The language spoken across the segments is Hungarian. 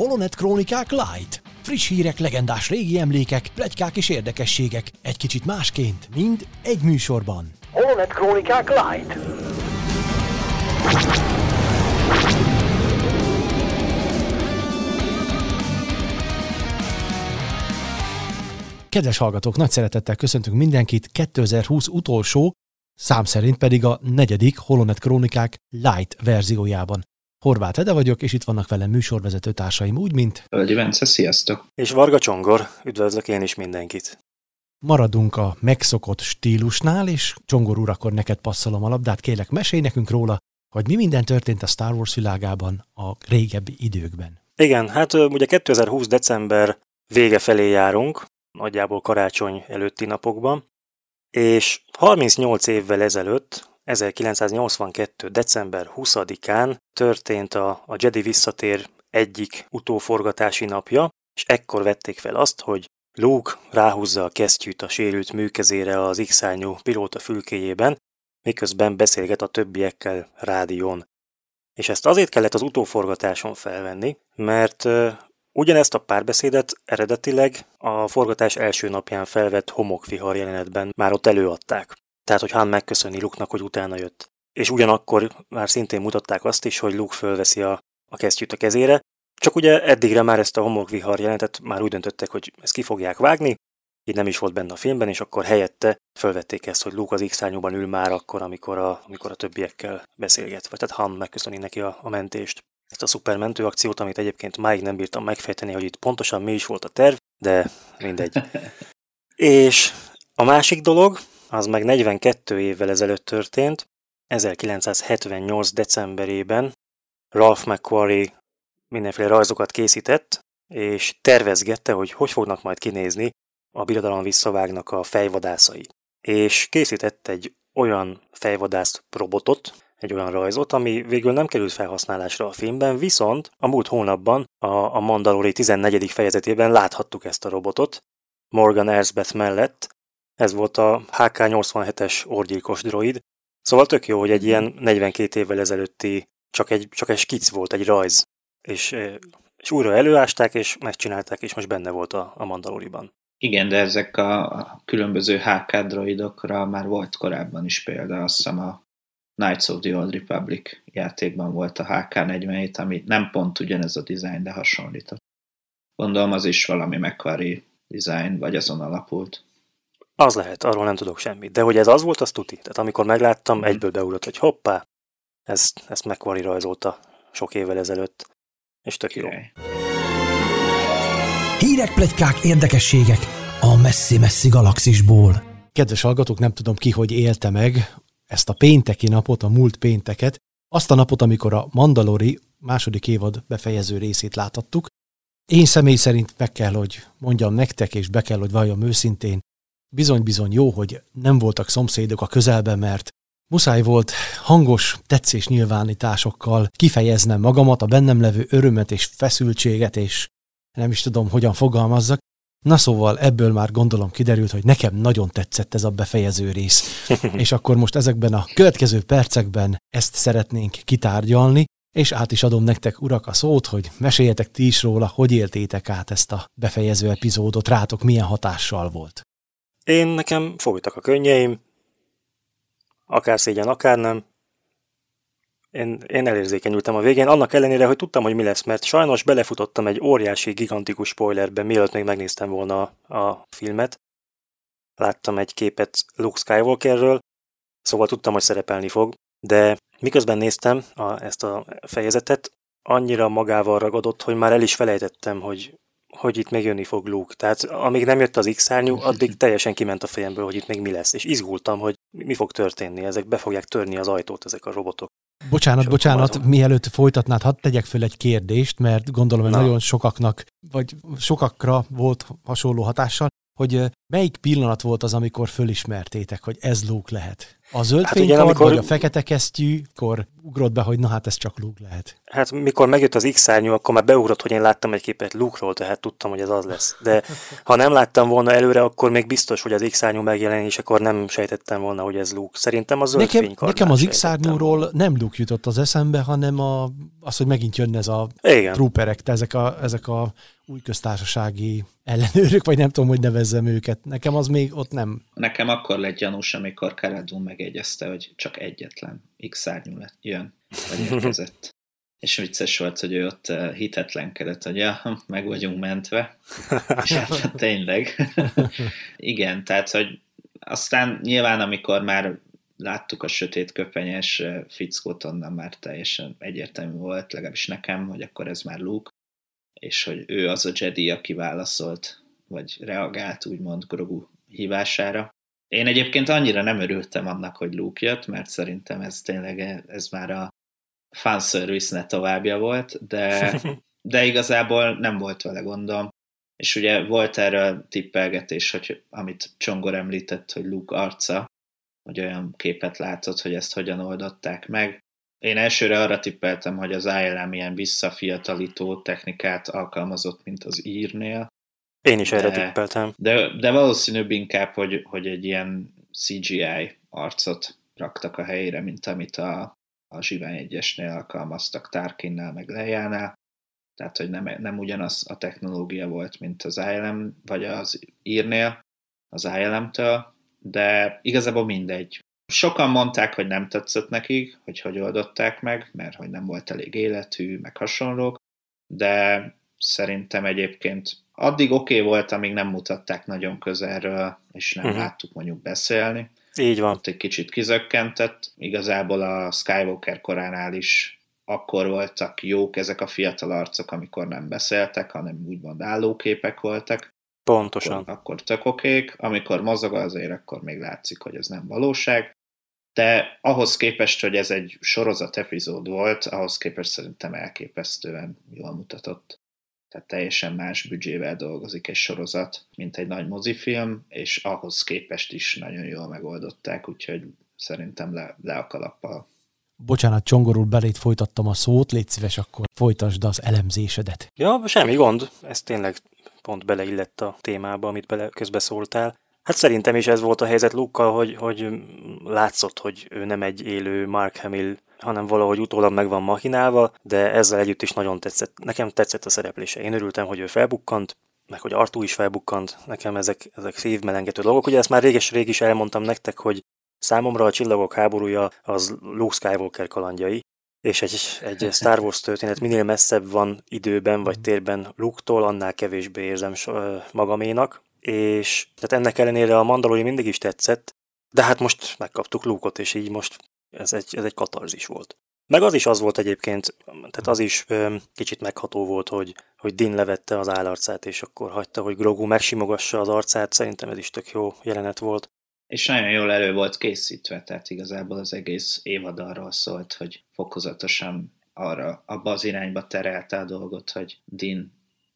Holonet Krónikák Light. Friss hírek, legendás régi emlékek, plegykák és érdekességek. Egy kicsit másként, mind egy műsorban. Holonet Krónikák Light. Kedves hallgatók, nagy szeretettel köszöntünk mindenkit 2020 utolsó, szám szerint pedig a negyedik Holonet Krónikák Light verziójában. Horváth Ede vagyok, és itt vannak velem műsorvezető társaim, úgy, mint... Ölgyi Vence, sziasztok! És Varga Csongor, üdvözlök én is mindenkit! Maradunk a megszokott stílusnál, és Csongor úr, akkor neked passzolom a labdát, kérlek, mesélj nekünk róla, hogy mi minden történt a Star Wars világában a régebbi időkben. Igen, hát ugye 2020. december vége felé járunk, nagyjából karácsony előtti napokban, és 38 évvel ezelőtt 1982. december 20-án történt a, a Jedi visszatér egyik utóforgatási napja, és ekkor vették fel azt, hogy Luke ráhúzza a kesztyűt a sérült műkezére az x pilóta fülkéjében, miközben beszélget a többiekkel rádión. És ezt azért kellett az utóforgatáson felvenni, mert ugyanezt a párbeszédet eredetileg a forgatás első napján felvett homokvihar jelenetben már ott előadták. Tehát, hogy Han megköszöni Luke-nak, hogy utána jött. És ugyanakkor már szintén mutatták azt is, hogy Luke fölveszi a, a kesztyűt a kezére, csak ugye eddigre már ezt a homokvihar jelentet már úgy döntöttek, hogy ezt ki fogják vágni, így nem is volt benne a filmben, és akkor helyette fölvették ezt, hogy Luke az x ül már akkor, amikor a, amikor a többiekkel beszélget, vagy tehát Han megköszöni neki a, a mentést. Ezt a szuper mentőakciót, amit egyébként máig nem bírtam megfejteni, hogy itt pontosan mi is volt a terv, de mindegy. és a másik dolog, az meg 42 évvel ezelőtt történt, 1978. decemberében Ralph McQuarrie mindenféle rajzokat készített, és tervezgette, hogy hogy fognak majd kinézni a birodalom visszavágnak a fejvadászai. És készített egy olyan fejvadász robotot, egy olyan rajzot, ami végül nem került felhasználásra a filmben, viszont a múlt hónapban a, a Mandalori 14. fejezetében láthattuk ezt a robotot, Morgan Elsbeth mellett, ez volt a HK-87-es orgyilkos droid. Szóval tök jó, hogy egy ilyen 42 évvel ezelőtti csak egy, csak egy skic volt, egy rajz. És, és újra előásták, és megcsinálták, és most benne volt a, a Mandaloriban. Igen, de ezek a különböző HK droidokra már volt korábban is példa, azt hiszem a Knights of the Old Republic játékban volt a HK-47, ami nem pont ugyanez a dizájn, de hasonlított. Gondolom az is valami McQuarrie dizájn, vagy azon alapult. Az lehet, arról nem tudok semmit. De hogy ez az volt, az tuti. Tehát amikor megláttam, mm. egyből beugrott, hogy hoppá, ezt, ezt McQuarrie rajzolta sok évvel ezelőtt. És tök jó. Hírek, plegykák, érdekességek a messzi-messzi galaxisból. Kedves hallgatók, nem tudom ki, hogy élte meg ezt a pénteki napot, a múlt pénteket, azt a napot, amikor a Mandalori második évad befejező részét láthattuk. Én személy szerint meg kell, hogy mondjam nektek, és be kell, hogy valljam őszintén, Bizony-bizony jó, hogy nem voltak szomszédok a közelben, mert muszáj volt hangos tetszés nyilvánításokkal kifejeznem magamat, a bennem levő örömet és feszültséget, és nem is tudom, hogyan fogalmazzak. Na szóval ebből már gondolom kiderült, hogy nekem nagyon tetszett ez a befejező rész. és akkor most ezekben a következő percekben ezt szeretnénk kitárgyalni, és át is adom nektek, urak, a szót, hogy meséljetek ti is róla, hogy éltétek át ezt a befejező epizódot, rátok milyen hatással volt. Én nekem folytak a könnyeim, akár szégyen, akár nem. Én, én elérzékenyültem a végén, annak ellenére, hogy tudtam, hogy mi lesz, mert sajnos belefutottam egy óriási, gigantikus spoilerbe, mielőtt még megnéztem volna a, a filmet. Láttam egy képet Luke Skywalkerről, szóval tudtam, hogy szerepelni fog, de miközben néztem a, ezt a fejezetet, annyira magával ragadott, hogy már el is felejtettem, hogy hogy itt még jönni fog Luke. Tehát amíg nem jött az x addig teljesen kiment a fejemből, hogy itt még mi lesz. És izgultam, hogy mi fog történni. Ezek be fogják törni az ajtót, ezek a robotok. Bocsánat, Sok bocsánat, azon. mielőtt folytatnád, hadd tegyek föl egy kérdést, mert gondolom, hogy Na. nagyon sokaknak, vagy sokakra volt hasonló hatással, hogy melyik pillanat volt az, amikor fölismertétek, hogy ez Luke lehet? A zöld hát fénykard, amikor... vagy a fekete kesztyű, akkor ugrott be, hogy na hát ez csak Luke lehet. Hát mikor megjött az x akkor már beugrott, hogy én láttam egy képet Luke-ról, tehát tudtam, hogy ez az lesz. De ha nem láttam volna előre, akkor még biztos, hogy az x megjelenik, és akkor nem sejtettem volna, hogy ez Luke. Szerintem a zöld nekem. Nekem az x nem Luke jutott az eszembe, hanem a az, hogy megint jönne ez a Igen. trooperek, ezek a, ezek a új köztársasági ellenőrök, vagy nem tudom, hogy nevezzem őket. Nekem az még ott nem. Nekem akkor lett gyanús, amikor Karadun megegyezte, hogy csak egyetlen X szárnyú lett, jön, vagy érkezett. És vicces volt, hogy ő ott eh, hitetlenkedett, hogy ja, meg vagyunk mentve. És hát tényleg. Igen, tehát, hogy aztán nyilván, amikor már láttuk a sötét köpenyes eh, fickót, onnan már teljesen egyértelmű volt, legalábbis nekem, hogy akkor ez már Luke, és hogy ő az a Jedi, aki válaszolt, vagy reagált úgymond Grogu hívására. Én egyébként annyira nem örültem annak, hogy Luke jött, mert szerintem ez tényleg ez már a fanservice ne továbbja volt, de, de igazából nem volt vele gondom. És ugye volt erre a tippelgetés, hogy, amit Csongor említett, hogy Luke arca, hogy olyan képet látott, hogy ezt hogyan oldották meg. Én elsőre arra tippeltem, hogy az ILM ilyen visszafiatalító technikát alkalmazott, mint az írnél. Én is de, erre tippeltem. De, de valószínűbb inkább, hogy, hogy egy ilyen CGI arcot raktak a helyére, mint amit a, a Zsivány egyesnél alkalmaztak Tarkinnál, meg Lejánál. Tehát, hogy nem, nem ugyanaz a technológia volt, mint az ILM, vagy az írnél, az ILM-től, de igazából mindegy. Sokan mondták, hogy nem tetszett nekik, hogy hogy oldották meg, mert hogy nem volt elég életű, meg hasonlók, de szerintem egyébként addig oké okay volt, amíg nem mutatták nagyon közelről, és nem uh-huh. láttuk mondjuk beszélni. Így van. Ott egy kicsit kizökkentett. Igazából a Skywalker koránál is akkor voltak jók ezek a fiatal arcok, amikor nem beszéltek, hanem úgymond állóképek voltak. Pontosan. Akkor, akkor tök okék. Amikor mozog azért, akkor még látszik, hogy ez nem valóság. De ahhoz képest, hogy ez egy sorozat epizód volt, ahhoz képest szerintem elképesztően jól mutatott. Tehát teljesen más büdzsével dolgozik egy sorozat, mint egy nagy mozifilm, és ahhoz képest is nagyon jól megoldották, úgyhogy szerintem le, le a kalappal. Bocsánat, Csongorul belét folytattam a szót, légy szíves, akkor folytasd az elemzésedet. Ja, semmi gond, ez tényleg pont beleillett a témába, amit bele közbeszóltál. Hát szerintem is ez volt a helyzet Lukkal, hogy, hogy látszott, hogy ő nem egy élő Mark Hamill, hanem valahogy utólag meg van machinálva, de ezzel együtt is nagyon tetszett. Nekem tetszett a szereplése. Én örültem, hogy ő felbukkant, meg hogy Artú is felbukkant. Nekem ezek, ezek szívmelengető dolgok. Ugye ezt már réges-rég is elmondtam nektek, hogy számomra a Csillagok háborúja az Luke Skywalker kalandjai, és egy, egy Star Wars történet minél messzebb van időben vagy térben Luke-tól, annál kevésbé érzem magaménak és tehát ennek ellenére a Mandalori mindig is tetszett, de hát most megkaptuk Luke-ot, és így most ez egy, ez egy katarzis volt. Meg az is az volt egyébként, tehát az is kicsit megható volt, hogy, hogy Din levette az állarcát, és akkor hagyta, hogy Grogu megsimogassa az arcát, szerintem ez is tök jó jelenet volt. És nagyon jól elő volt készítve, tehát igazából az egész évad arról szólt, hogy fokozatosan arra, abba az irányba terelte a dolgot, hogy Din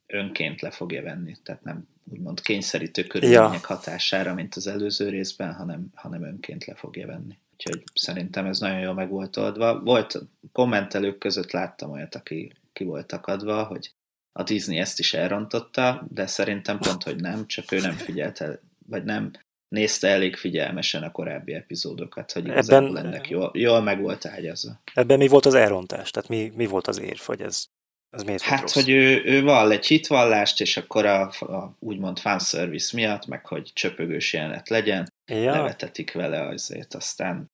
önként le fogja venni, tehát nem úgymond kényszerítő körülmények ja. hatására, mint az előző részben, hanem, hanem önként le fogja venni. Úgyhogy szerintem ez nagyon jól meg volt oldva. Volt kommentelők között láttam olyat, aki ki volt akadva, hogy a Disney ezt is elrontotta, de szerintem pont, hogy nem, csak ő nem figyelte, vagy nem nézte elég figyelmesen a korábbi epizódokat, hogy igazából Ebben, ennek jól, jól meg volt ágyazva. Ebben mi volt az elrontás? Tehát mi, mi volt az érv, hogy ez ez miért hát, rossz? hogy ő, ő vall egy hitvallást, és akkor a, a úgymond fanservice miatt, meg hogy csöpögős jelenet legyen, ja. nevetetik vele azért, aztán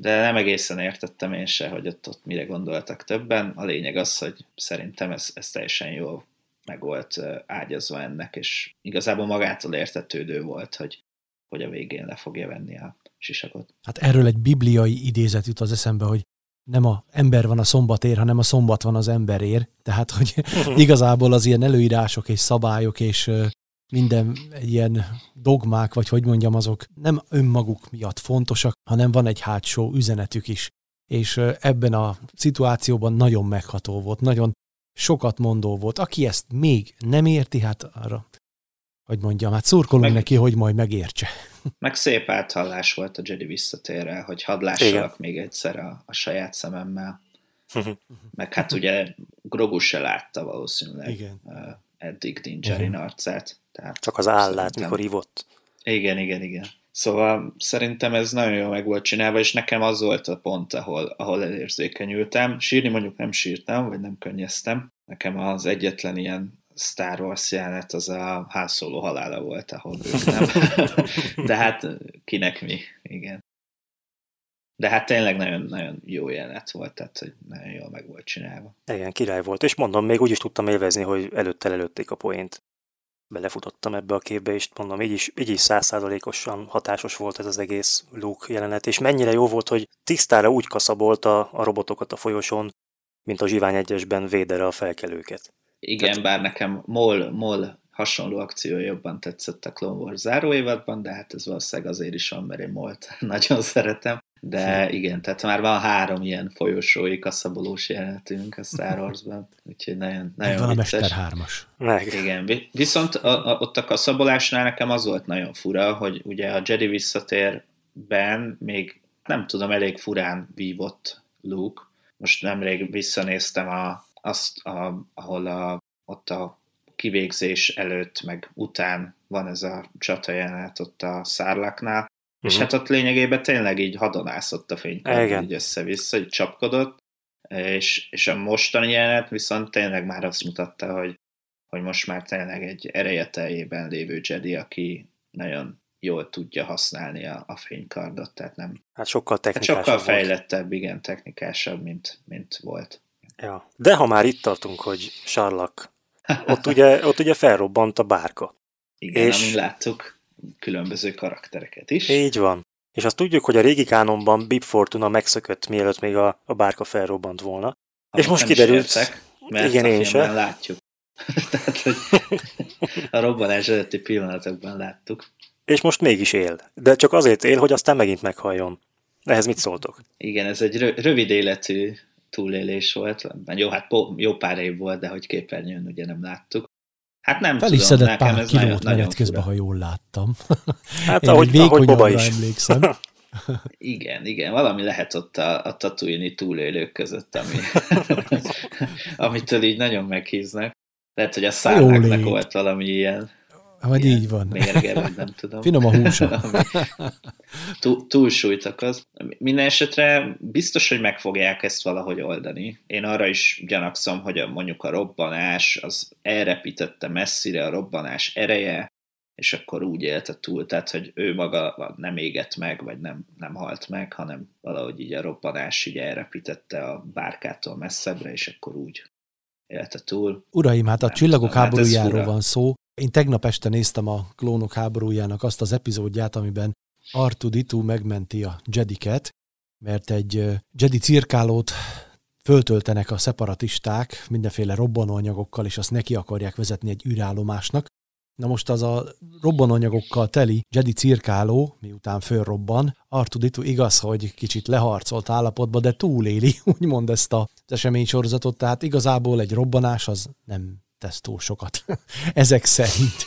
de nem egészen értettem én se, hogy ott, ott mire gondoltak többen. A lényeg az, hogy szerintem ez, ez teljesen jól meg volt ágyazva ennek, és igazából magától értetődő volt, hogy, hogy a végén le fogja venni a sisakot. Hát erről egy bibliai idézet jut az eszembe, hogy nem a ember van a szombatér, hanem a szombat van az emberér. Tehát, hogy igazából az ilyen előírások és szabályok és minden ilyen dogmák, vagy hogy mondjam, azok nem önmaguk miatt fontosak, hanem van egy hátsó üzenetük is. És ebben a szituációban nagyon megható volt, nagyon sokat mondó volt. Aki ezt még nem érti, hát arra, hogy mondjam, hát szurkolunk meg, neki, hogy majd megértse. Meg szép áthallás volt a Jedi visszatérre, hogy hadd lássalak még egyszer a, a saját szememmel. meg hát ugye Grogu se látta valószínűleg Igen. eddig Din Djarin arcát. Tehát Csak az állát, mikor ivott. Igen, igen, igen. Szóval szerintem ez nagyon jól meg volt csinálva, és nekem az volt a pont, ahol, ahol elérzékenyültem. Sírni mondjuk nem sírtam, vagy nem könnyeztem. Nekem az egyetlen ilyen Star Wars jelenet az a Han Solo halála volt, ahol nem. De hát kinek mi, igen. De hát tényleg nagyon, nagyon jó jelenet volt, tehát hogy nagyon jól meg volt csinálva. Igen, király volt, és mondom, még úgy is tudtam élvezni, hogy előtte előtték a poént. Belefutottam ebbe a képbe, és mondom, így is, így is százszázalékosan hatásos volt ez az egész Luke jelenet, és mennyire jó volt, hogy tisztára úgy kaszabolta a robotokat a folyosón, mint a Zsivány egyesben védere a felkelőket. Igen, Tehát... bár nekem MOL, MOL hasonló akció jobban tetszett a Clone Wars záróévadban, de hát ez valószínűleg azért is van, mert én MOL-t nagyon szeretem. De hm. igen, tehát már van három ilyen folyosói kaszabolós jelenetünk a Star Wars-ban, úgyhogy nagyon, nagyon van a Mester hármas. Meg. Igen, viszont a, a, ott a kaszabolásnál nekem az volt nagyon fura, hogy ugye a Jedi visszatérben még nem tudom, elég furán vívott Luke. Most nemrég visszanéztem a, azt, a, ahol a, ott a kivégzés előtt, meg után van ez a csata jelenet ott a szárlaknál, Uh-huh. És mhm. hát ott lényegében tényleg így hadonászott a fénykard, így össze-vissza, így csapkodott, és, és a mostani jelenet viszont tényleg már azt mutatta, hogy, hogy most már tényleg egy ereje teljében lévő Jedi, aki nagyon jól tudja használni a, a fénykardot, tehát nem... Hát sokkal technikásabb hát Sokkal fejlettebb, volt. igen, technikásabb, mint, mint volt. Ja. De ha már itt tartunk, hogy Sarlak, ott ugye, ott ugye felrobbant a bárka. Igen, és... amin láttuk különböző karaktereket is. Így van. És azt tudjuk, hogy a régi kánonban Bib Fortuna megszökött, mielőtt még a, a bárka felrobbant volna. Ha és most kiderült... Értek, mert igen, én sem. látjuk. Tehát, hogy a robbanás előtti pillanatokban láttuk. És most mégis él. De csak azért él, hogy aztán megint meghalljon. Ehhez mit szóltok? Igen, ez egy rövid életű túlélés volt. Jó, hát jó pár év volt, de hogy képernyőn ugye nem láttuk. Hát nem Fel is tudom, szedett pár kilót menet közben, ha jól láttam. Hát Én ahogy, ahogy Boba is. emlékszem. Igen, igen, valami lehet ott a, a tatuini túlélők között, ami, amitől így nagyon meghíznak. Lehet, hogy a szárnáknak volt valami ilyen vagy így van. Mérge, nem tudom. Finom a húsa. túl, túlsúlytak az. Minden esetre biztos, hogy meg fogják ezt valahogy oldani. Én arra is gyanakszom, hogy a, mondjuk a robbanás az elrepítette messzire a robbanás ereje, és akkor úgy élte túl, tehát hogy ő maga nem égett meg, vagy nem, nem halt meg, hanem valahogy így a robbanás így elrepítette a bárkától messzebbre, és akkor úgy élte túl. Uraim, hát a nem csillagok hát háborújáról hát van szó, én tegnap este néztem a klónok háborújának azt az epizódját, amiben Artuditu megmenti a Jediket, mert egy Jedi cirkálót föltöltenek a szeparatisták mindenféle robbanóanyagokkal, és azt neki akarják vezetni egy űrállomásnak. Na most az a robbanóanyagokkal teli Jedi cirkáló, miután fölrobban, Artuditu igaz, hogy kicsit leharcolt állapotba, de túléli, úgymond ezt az eseménysorozatot, tehát igazából egy robbanás az nem tesz túl sokat. Ezek szerint.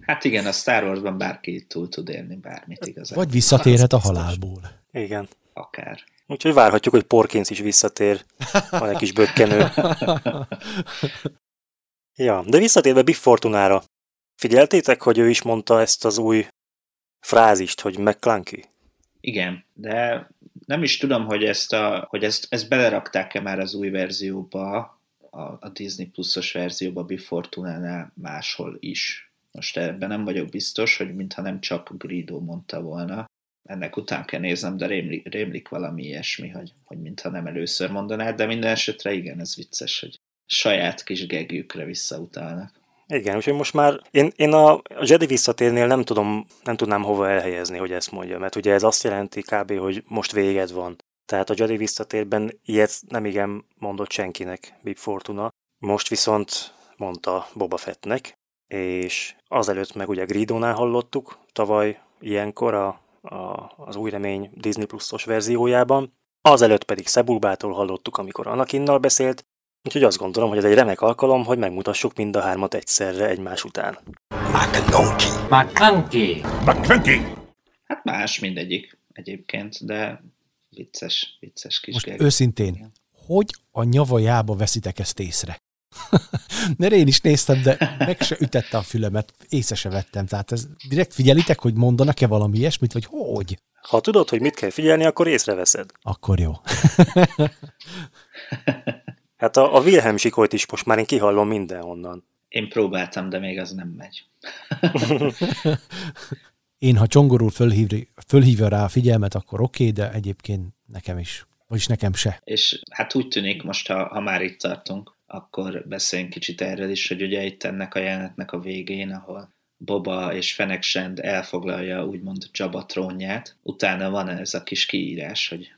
Hát igen, a Star Wars-ban bárki túl tud élni bármit igazán. Vagy visszatérhet a halálból. Igen. Akár. Úgyhogy várhatjuk, hogy Porkins is visszatér. Van egy kis bökkenő. ja, de visszatérve Big Fortunára. Figyeltétek, hogy ő is mondta ezt az új frázist, hogy McClunky? Igen, de nem is tudom, hogy ezt, a, hogy ezt, ezt belerakták-e már az új verzióba, a, a Disney Plus-os verzióba Before Tunánál máshol is. Most ebben nem vagyok biztos, hogy mintha nem csak Grido mondta volna. Ennek után kell néznem, de rémlik, rémlik valami ilyesmi, hogy, hogy mintha nem először mondaná, de minden esetre igen, ez vicces, hogy saját kis gegükre visszautalnak. Igen, úgyhogy most már én, én a, a Jedi visszatérnél nem tudom, nem tudnám hova elhelyezni, hogy ezt mondja, mert ugye ez azt jelenti kb., hogy most véged van. Tehát a Jedi visszatérben ilyet nem igen mondott senkinek Bib Fortuna. Most viszont mondta Boba Fettnek, és azelőtt meg ugye Gridónál hallottuk, tavaly ilyenkor a, a, az új remény Disney Plus-os verziójában, azelőtt pedig Szebulbától hallottuk, amikor Anakinnal beszélt, úgyhogy azt gondolom, hogy ez egy remek alkalom, hogy megmutassuk mind a hármat egyszerre egymás után. McClunky! McClunky! McClunky! Hát más mindegyik egyébként, de vicces, vicces kis Most geg. őszintén, hogy a nyavajába veszitek ezt észre? Mert én is néztem, de meg se ütette a fülemet, észre se vettem. Tehát ez direkt figyelitek, hogy mondanak-e valami ilyesmit, vagy hogy? Ha tudod, hogy mit kell figyelni, akkor észreveszed. Akkor jó. hát a, a Wilhelm Sikolyt is most már én kihallom mindenhonnan. Én próbáltam, de még az nem megy. én, ha csongorul fölhív, fölhívja rá a figyelmet, akkor oké, okay, de egyébként nekem is. Vagyis nekem se. És hát úgy tűnik most, ha, ha már itt tartunk, akkor beszéljünk kicsit erről is, hogy ugye itt ennek a jelenetnek a végén, ahol Boba és Fennec Shand elfoglalja úgymond Jabba trónját. Utána van ez a kis kiírás, hogy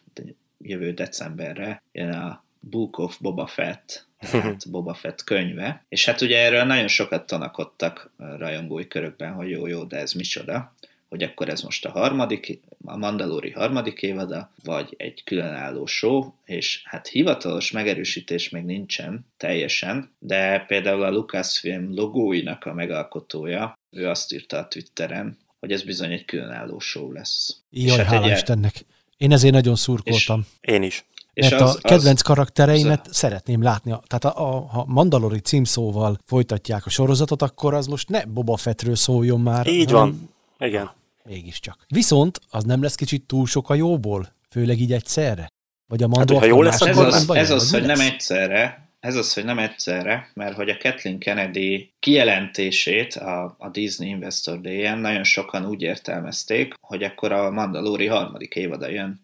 jövő decemberre jön a Book of Boba Fett, hát Boba Fett könyve. És hát ugye erről nagyon sokat tanakodtak rajongói körökben, hogy jó, jó, de ez micsoda hogy akkor ez most a harmadik, a Mandalori harmadik évada, vagy egy különálló show, és hát hivatalos megerősítés még nincsen teljesen, de például a Lucasfilm logóinak a megalkotója, ő azt írta a Twitteren, hogy ez bizony egy különálló show lesz. Jaj, hát hála Istennek. Én ezért nagyon szurkoltam. És, én is. És Mert az, a kedvenc az, karaktereimet az szeretném látni. Tehát a, a, ha Mandalori címszóval folytatják a sorozatot, akkor az most ne Boba Fettről szóljon már. Így van. Igen. Mégiscsak. Viszont az nem lesz kicsit túl sok a jóból? Főleg így egyszerre? Vagy a mandó hát, ha jó lesz, ez az, ez az, hogy nem egyszerre, ez az, hogy nem egyszerre, mert hogy a Kathleen Kennedy kijelentését a, a Disney Investor Day-en nagyon sokan úgy értelmezték, hogy akkor a Mandalori harmadik évada jön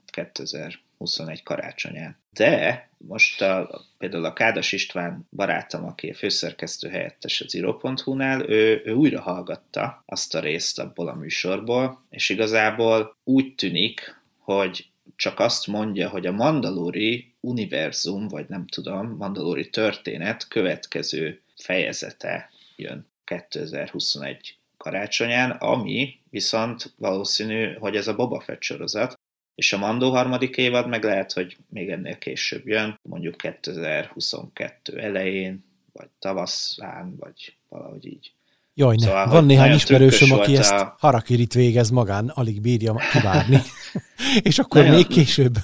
2021 karácsonyán. De most a, például a Kádas István barátom, aki a főszerkesztő helyettes az iro.hu-nál, ő, ő újra hallgatta azt a részt abból a műsorból, és igazából úgy tűnik, hogy csak azt mondja, hogy a Mandalori univerzum, vagy nem tudom, Mandalori történet következő fejezete jön 2021 karácsonyán, ami viszont valószínű, hogy ez a Boba Fett sorozat, és a Mandó harmadik évad meg lehet, hogy még ennél később jön, mondjuk 2022 elején, vagy tavaszán, vagy valahogy így. Jaj, ne. Szóval, van néhány ismerősöm, aki ezt a... harakirit végez magán, alig bírja kivárni. és akkor nagyon... még később.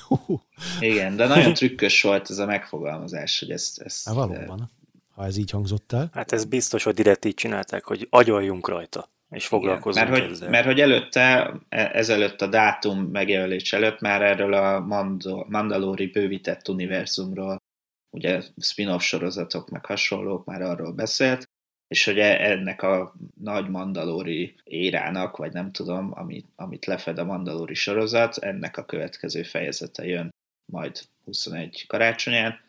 Igen, de nagyon trükkös volt ez a megfogalmazás, hogy ezt... ezt Há, valóban, ha ez így hangzott el. Hát ez biztos, hogy direkt így csinálták, hogy agyoljunk rajta és foglalkozunk Igen, mert, hogy, mert hogy előtte, e, ezelőtt a dátum megjelölés előtt már erről a Mandalori bővített univerzumról, ugye spin-off sorozatok meg hasonlók már arról beszélt, és hogy e, ennek a nagy mandalori érának, vagy nem tudom, amit, amit lefed a mandalori sorozat, ennek a következő fejezete jön majd 21 karácsonyán,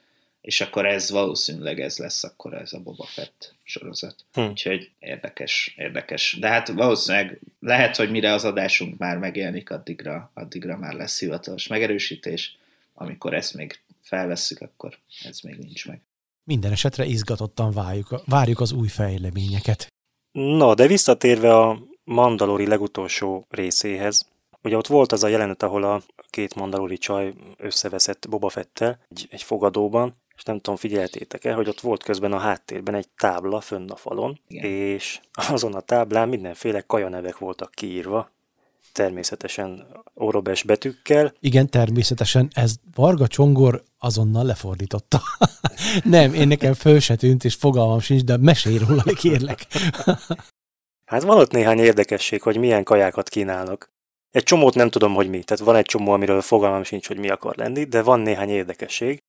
és akkor ez valószínűleg ez lesz akkor ez a Boba Fett sorozat. Hm. Úgyhogy érdekes, érdekes. De hát valószínűleg lehet, hogy mire az adásunk már megjelenik, addigra, addigra már lesz hivatalos megerősítés. Amikor ezt még felvesszük, akkor ez még nincs meg. Minden esetre izgatottan várjuk, várjuk az új fejleményeket. Na, de visszatérve a Mandalori legutolsó részéhez, Ugye ott volt az a jelenet, ahol a két mandalori csaj összeveszett Boba Fettel egy, egy fogadóban, és nem tudom, figyeltétek-e, hogy ott volt közben a háttérben egy tábla fönn a falon, Igen. és azon a táblán mindenféle kajanevek voltak kiírva, természetesen orobes betűkkel. Igen, természetesen ez Varga Csongor azonnal lefordította. nem, én nekem föl se tűnt, és fogalmam sincs, de mesélj róla, kérlek. hát van ott néhány érdekesség, hogy milyen kajákat kínálnak. Egy csomót nem tudom, hogy mi. Tehát van egy csomó, amiről fogalmam sincs, hogy mi akar lenni, de van néhány érdekesség.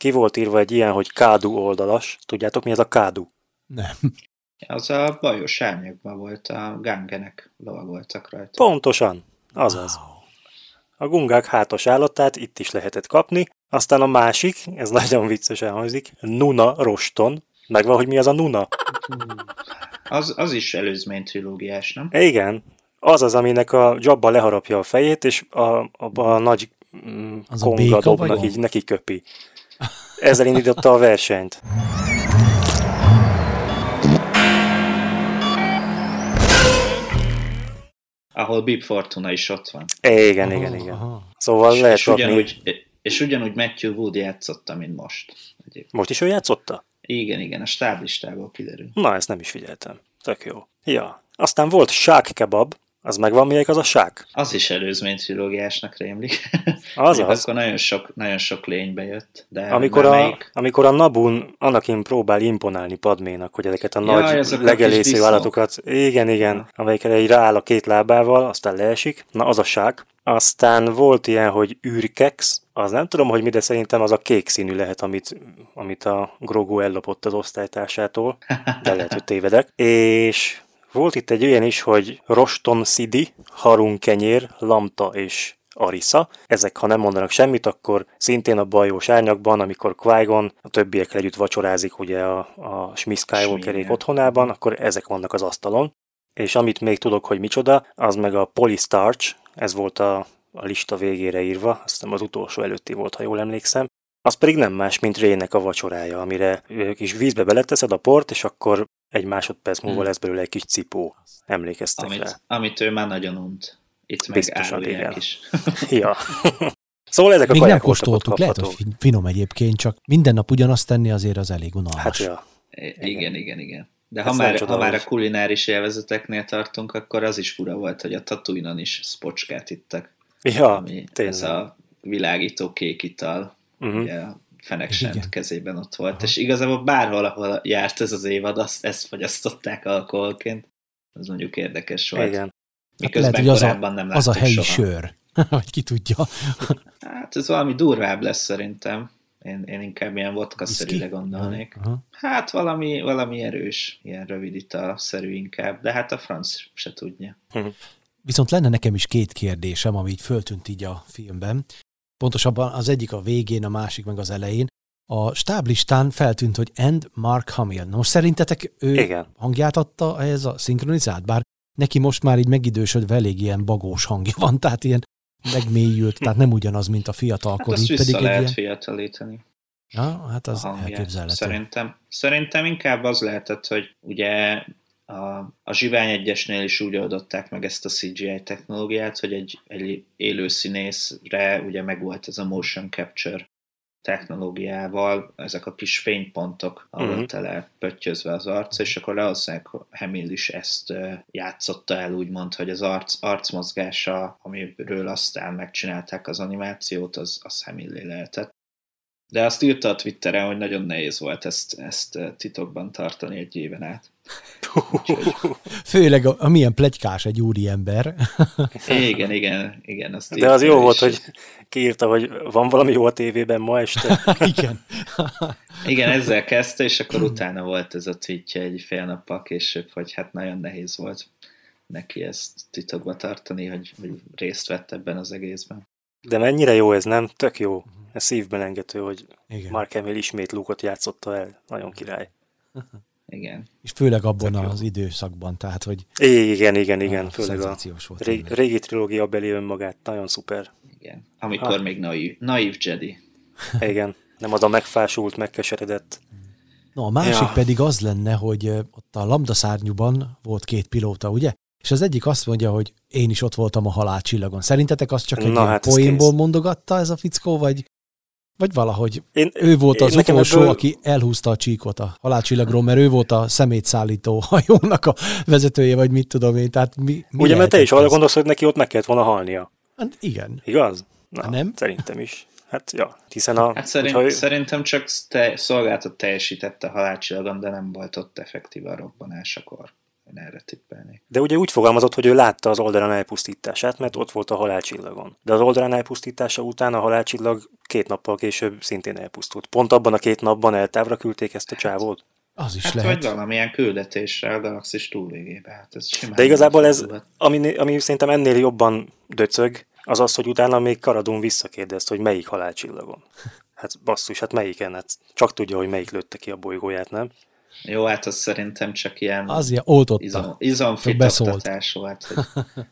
Ki volt írva egy ilyen, hogy kádu oldalas. Tudjátok, mi ez a kádu? Nem. Az a bajos árnyakban volt, a gangenek lovagoltak rajta. Pontosan, azaz. Wow. A gungák hátos állatát itt is lehetett kapni, aztán a másik, ez nagyon viccesen hangzik, Nuna Roston. Megvan, hogy mi az a Nuna? Az, az is előzmény trilógiás, nem? Igen, az az, aminek a Jabba leharapja a fejét, és a, a, a nagy mm, az konga a dobnak így neki köpi. Ezzel indította a versenyt. Ahol Bib Fortuna is ott van. Igen, aha, igen, igen. Aha. Szóval és, lehet és ugyanúgy, és ugyanúgy Matthew Wood játszotta, mint most. Egyébként. Most is ő játszotta? Igen, igen, a stáblistából kiderül. Na, ezt nem is figyeltem. Tök jó. Ja. Aztán volt shark kebab, Az megvan, melyik az a sák? Az is előzmény trilógiásnak rémlik. Az az. Akkor nagyon sok, nagyon sok lénybe jött. De Amikor a, melyik? amikor a Nabun Anakin próbál imponálni Padménak, hogy ezeket a Jaj, nagy legelésző állatokat, igen, igen, Ja. amelyikre így rááll a két lábával, aztán leesik, na az a sák. Aztán volt ilyen, hogy űrkex, az nem tudom, hogy mi, de szerintem az a kék színű lehet, amit, amit a Grogu ellopott az osztálytársától, de lehet, hogy tévedek. És volt itt egy olyan is, hogy Roston Sidi, Harun Kenyér, Lamta és Arisa. Ezek, ha nem mondanak semmit, akkor szintén a bajós árnyakban, amikor qui a többiekkel együtt vacsorázik ugye a, a Smith Skywalkerék otthonában, akkor ezek vannak az asztalon. És amit még tudok, hogy micsoda, az meg a Polystarch, ez volt a, a lista végére írva, azt hiszem az utolsó előtti volt, ha jól emlékszem. Az pedig nem más, mint Rének a vacsorája, amire kis vízbe beleteszed a port, és akkor egy másodperc múlva Hmm. lesz belőle egy kis cipó. Emlékeztek rá? Amit, amit ő már nagyon unt. Itt meg Biztosan, igen. is. Ja. szóval ezek a Még nem kóstoltuk, lehet, hogy finom egyébként, csak minden nap ugyanazt tenni azért az elég unalmas. Hát ja. I- Igen, igen, igen. De ha már, ha már a kulináris élvezeteknél tartunk, akkor az is fura volt, hogy a tatooine is spocskát ittak. Ja, ami tényleg. ez a világító kék ital, Uh-huh. ugye Feneksent kezében ott volt, Aha. és igazából bárhol, ahol járt ez az évad, azt, ezt fogyasztották alkoholként. Ez mondjuk érdekes volt. Igen. Hát Miközben lehet, hogy az a, nem az a helyi soha. sör. Vagy ki tudja. Hát ez valami durvább lesz szerintem. Én, én inkább ilyen vodka-szerűre gondolnék. Aha. Hát valami, valami erős, ilyen rövid ital-szerű inkább, de hát a franc se tudja. Viszont lenne nekem is két kérdésem, ami így föltűnt így a filmben. Pontosabban az egyik a végén, a másik meg az elején. A stáblistán feltűnt, hogy End Mark Hamill. Na most szerintetek ő Igen. hangját adta ehhez a szinkronizált? Bár neki most már így megidősödve elég ilyen bagós hangja van, tehát ilyen megmélyült, tehát nem ugyanaz, mint a Hát fiatalkor. vissza pedig egy lehet ilyen... fiatalítani. Ja, hát az elképzelhető. Szerintem, szerintem inkább az lehetett, hogy ugye a, a Zsivány egyesnél is úgy oldották meg ezt a CGI technológiát, hogy egy, egy élő színészre ugye megvolt ez a motion capture technológiával, ezek a kis fénypontok, ahol Mhm. tele pöttyözve az arc, és akkor valószínűleg Hamill is ezt játszotta el, úgymond, hogy az arc, arcmozgása, amiről aztán megcsinálták az animációt, az, az Hamillé lehetett. De azt írta a Twitteren, hogy nagyon nehéz volt ezt, ezt ö, titokban tartani egy éven át. Úgyhogy, Főleg a, a milyen plegykás egy úriember. igen, igen, igen. Azt De az jó ő volt, is. hogy kiírta, hogy van valami jó a tévében ma este. Igen. Igen, ezzel kezdte, és akkor utána volt ez a tweetje egy fél nappal később, hogy hát nagyon nehéz volt neki ezt titokba tartani, hogy, hogy részt vett ebben az egészben. De mennyire jó ez, nem? Tök jó. Ez szívbelengető, hogy Igen. Mark Hamill ismét Luke-ot játszotta el. Nagyon király. Igen. És főleg abban jó. az időszakban, tehát, hogy Igen, igen, igen. Ah, Főleg a volt. régi, tényleg. régi trilógia beli önmagát. Nagyon szuper. Igen. Amikor Ha. még naív, naív Jedi. Igen. Nem az a megfásult, megkeseredett. No, a másik Ja. pedig az lenne, hogy ott a lambda szárnyúban volt két pilóta, ugye? És az egyik azt mondja, hogy én is ott voltam a halálcsillagon. Szerintetek az csak egy Na, hát ez poénból kész. mondogatta ez a fickó, vagy, vagy valahogy Én, ő volt én az nekem utolsó, ebből- aki elhúzta a csíkot a halálcsillagról, mert ő volt a szemétszállító hajónak a vezetője, vagy mit tudom én. Tehát mi, mi Ugye, mert te is arra gondolsz, hogy neki ott meg kellett volna halnia. Hát igen. Igaz? Na, Nem? Szerintem is. Hát, ja. Hiszen a... Hát szerint, hogyha ő- szerintem csak te, szolgáltat teljesítette a halálcsillagon, de nem volt ott effektív a robbanásakor. Én erre tippelnék. De ugye úgy fogalmazott, hogy ő látta az oldalán elpusztítását, mert ott volt a halálcsillagon. De az oldalán elpusztítása után a halálcsillag két nappal később szintén elpusztult. Pont abban a két napban eltávra küldték ezt a csávót. Az is Hát lehet. vagy valamilyen küldetésre a galaxis túlvégébe. Hát ez simán De igazából ez, ami, ami szerintem ennél jobban döcög, az az, hogy utána még Karadun visszakérdezt, hogy melyik halálcsillagon. Hát basszus, hát melyiken? Hát csak tudja, hogy melyik lőtte ki a bolygóját, nem? Jó, hát az szerintem csak ilyen Az ilyen oltotta. izom, izomfitoktatás volt. Hogy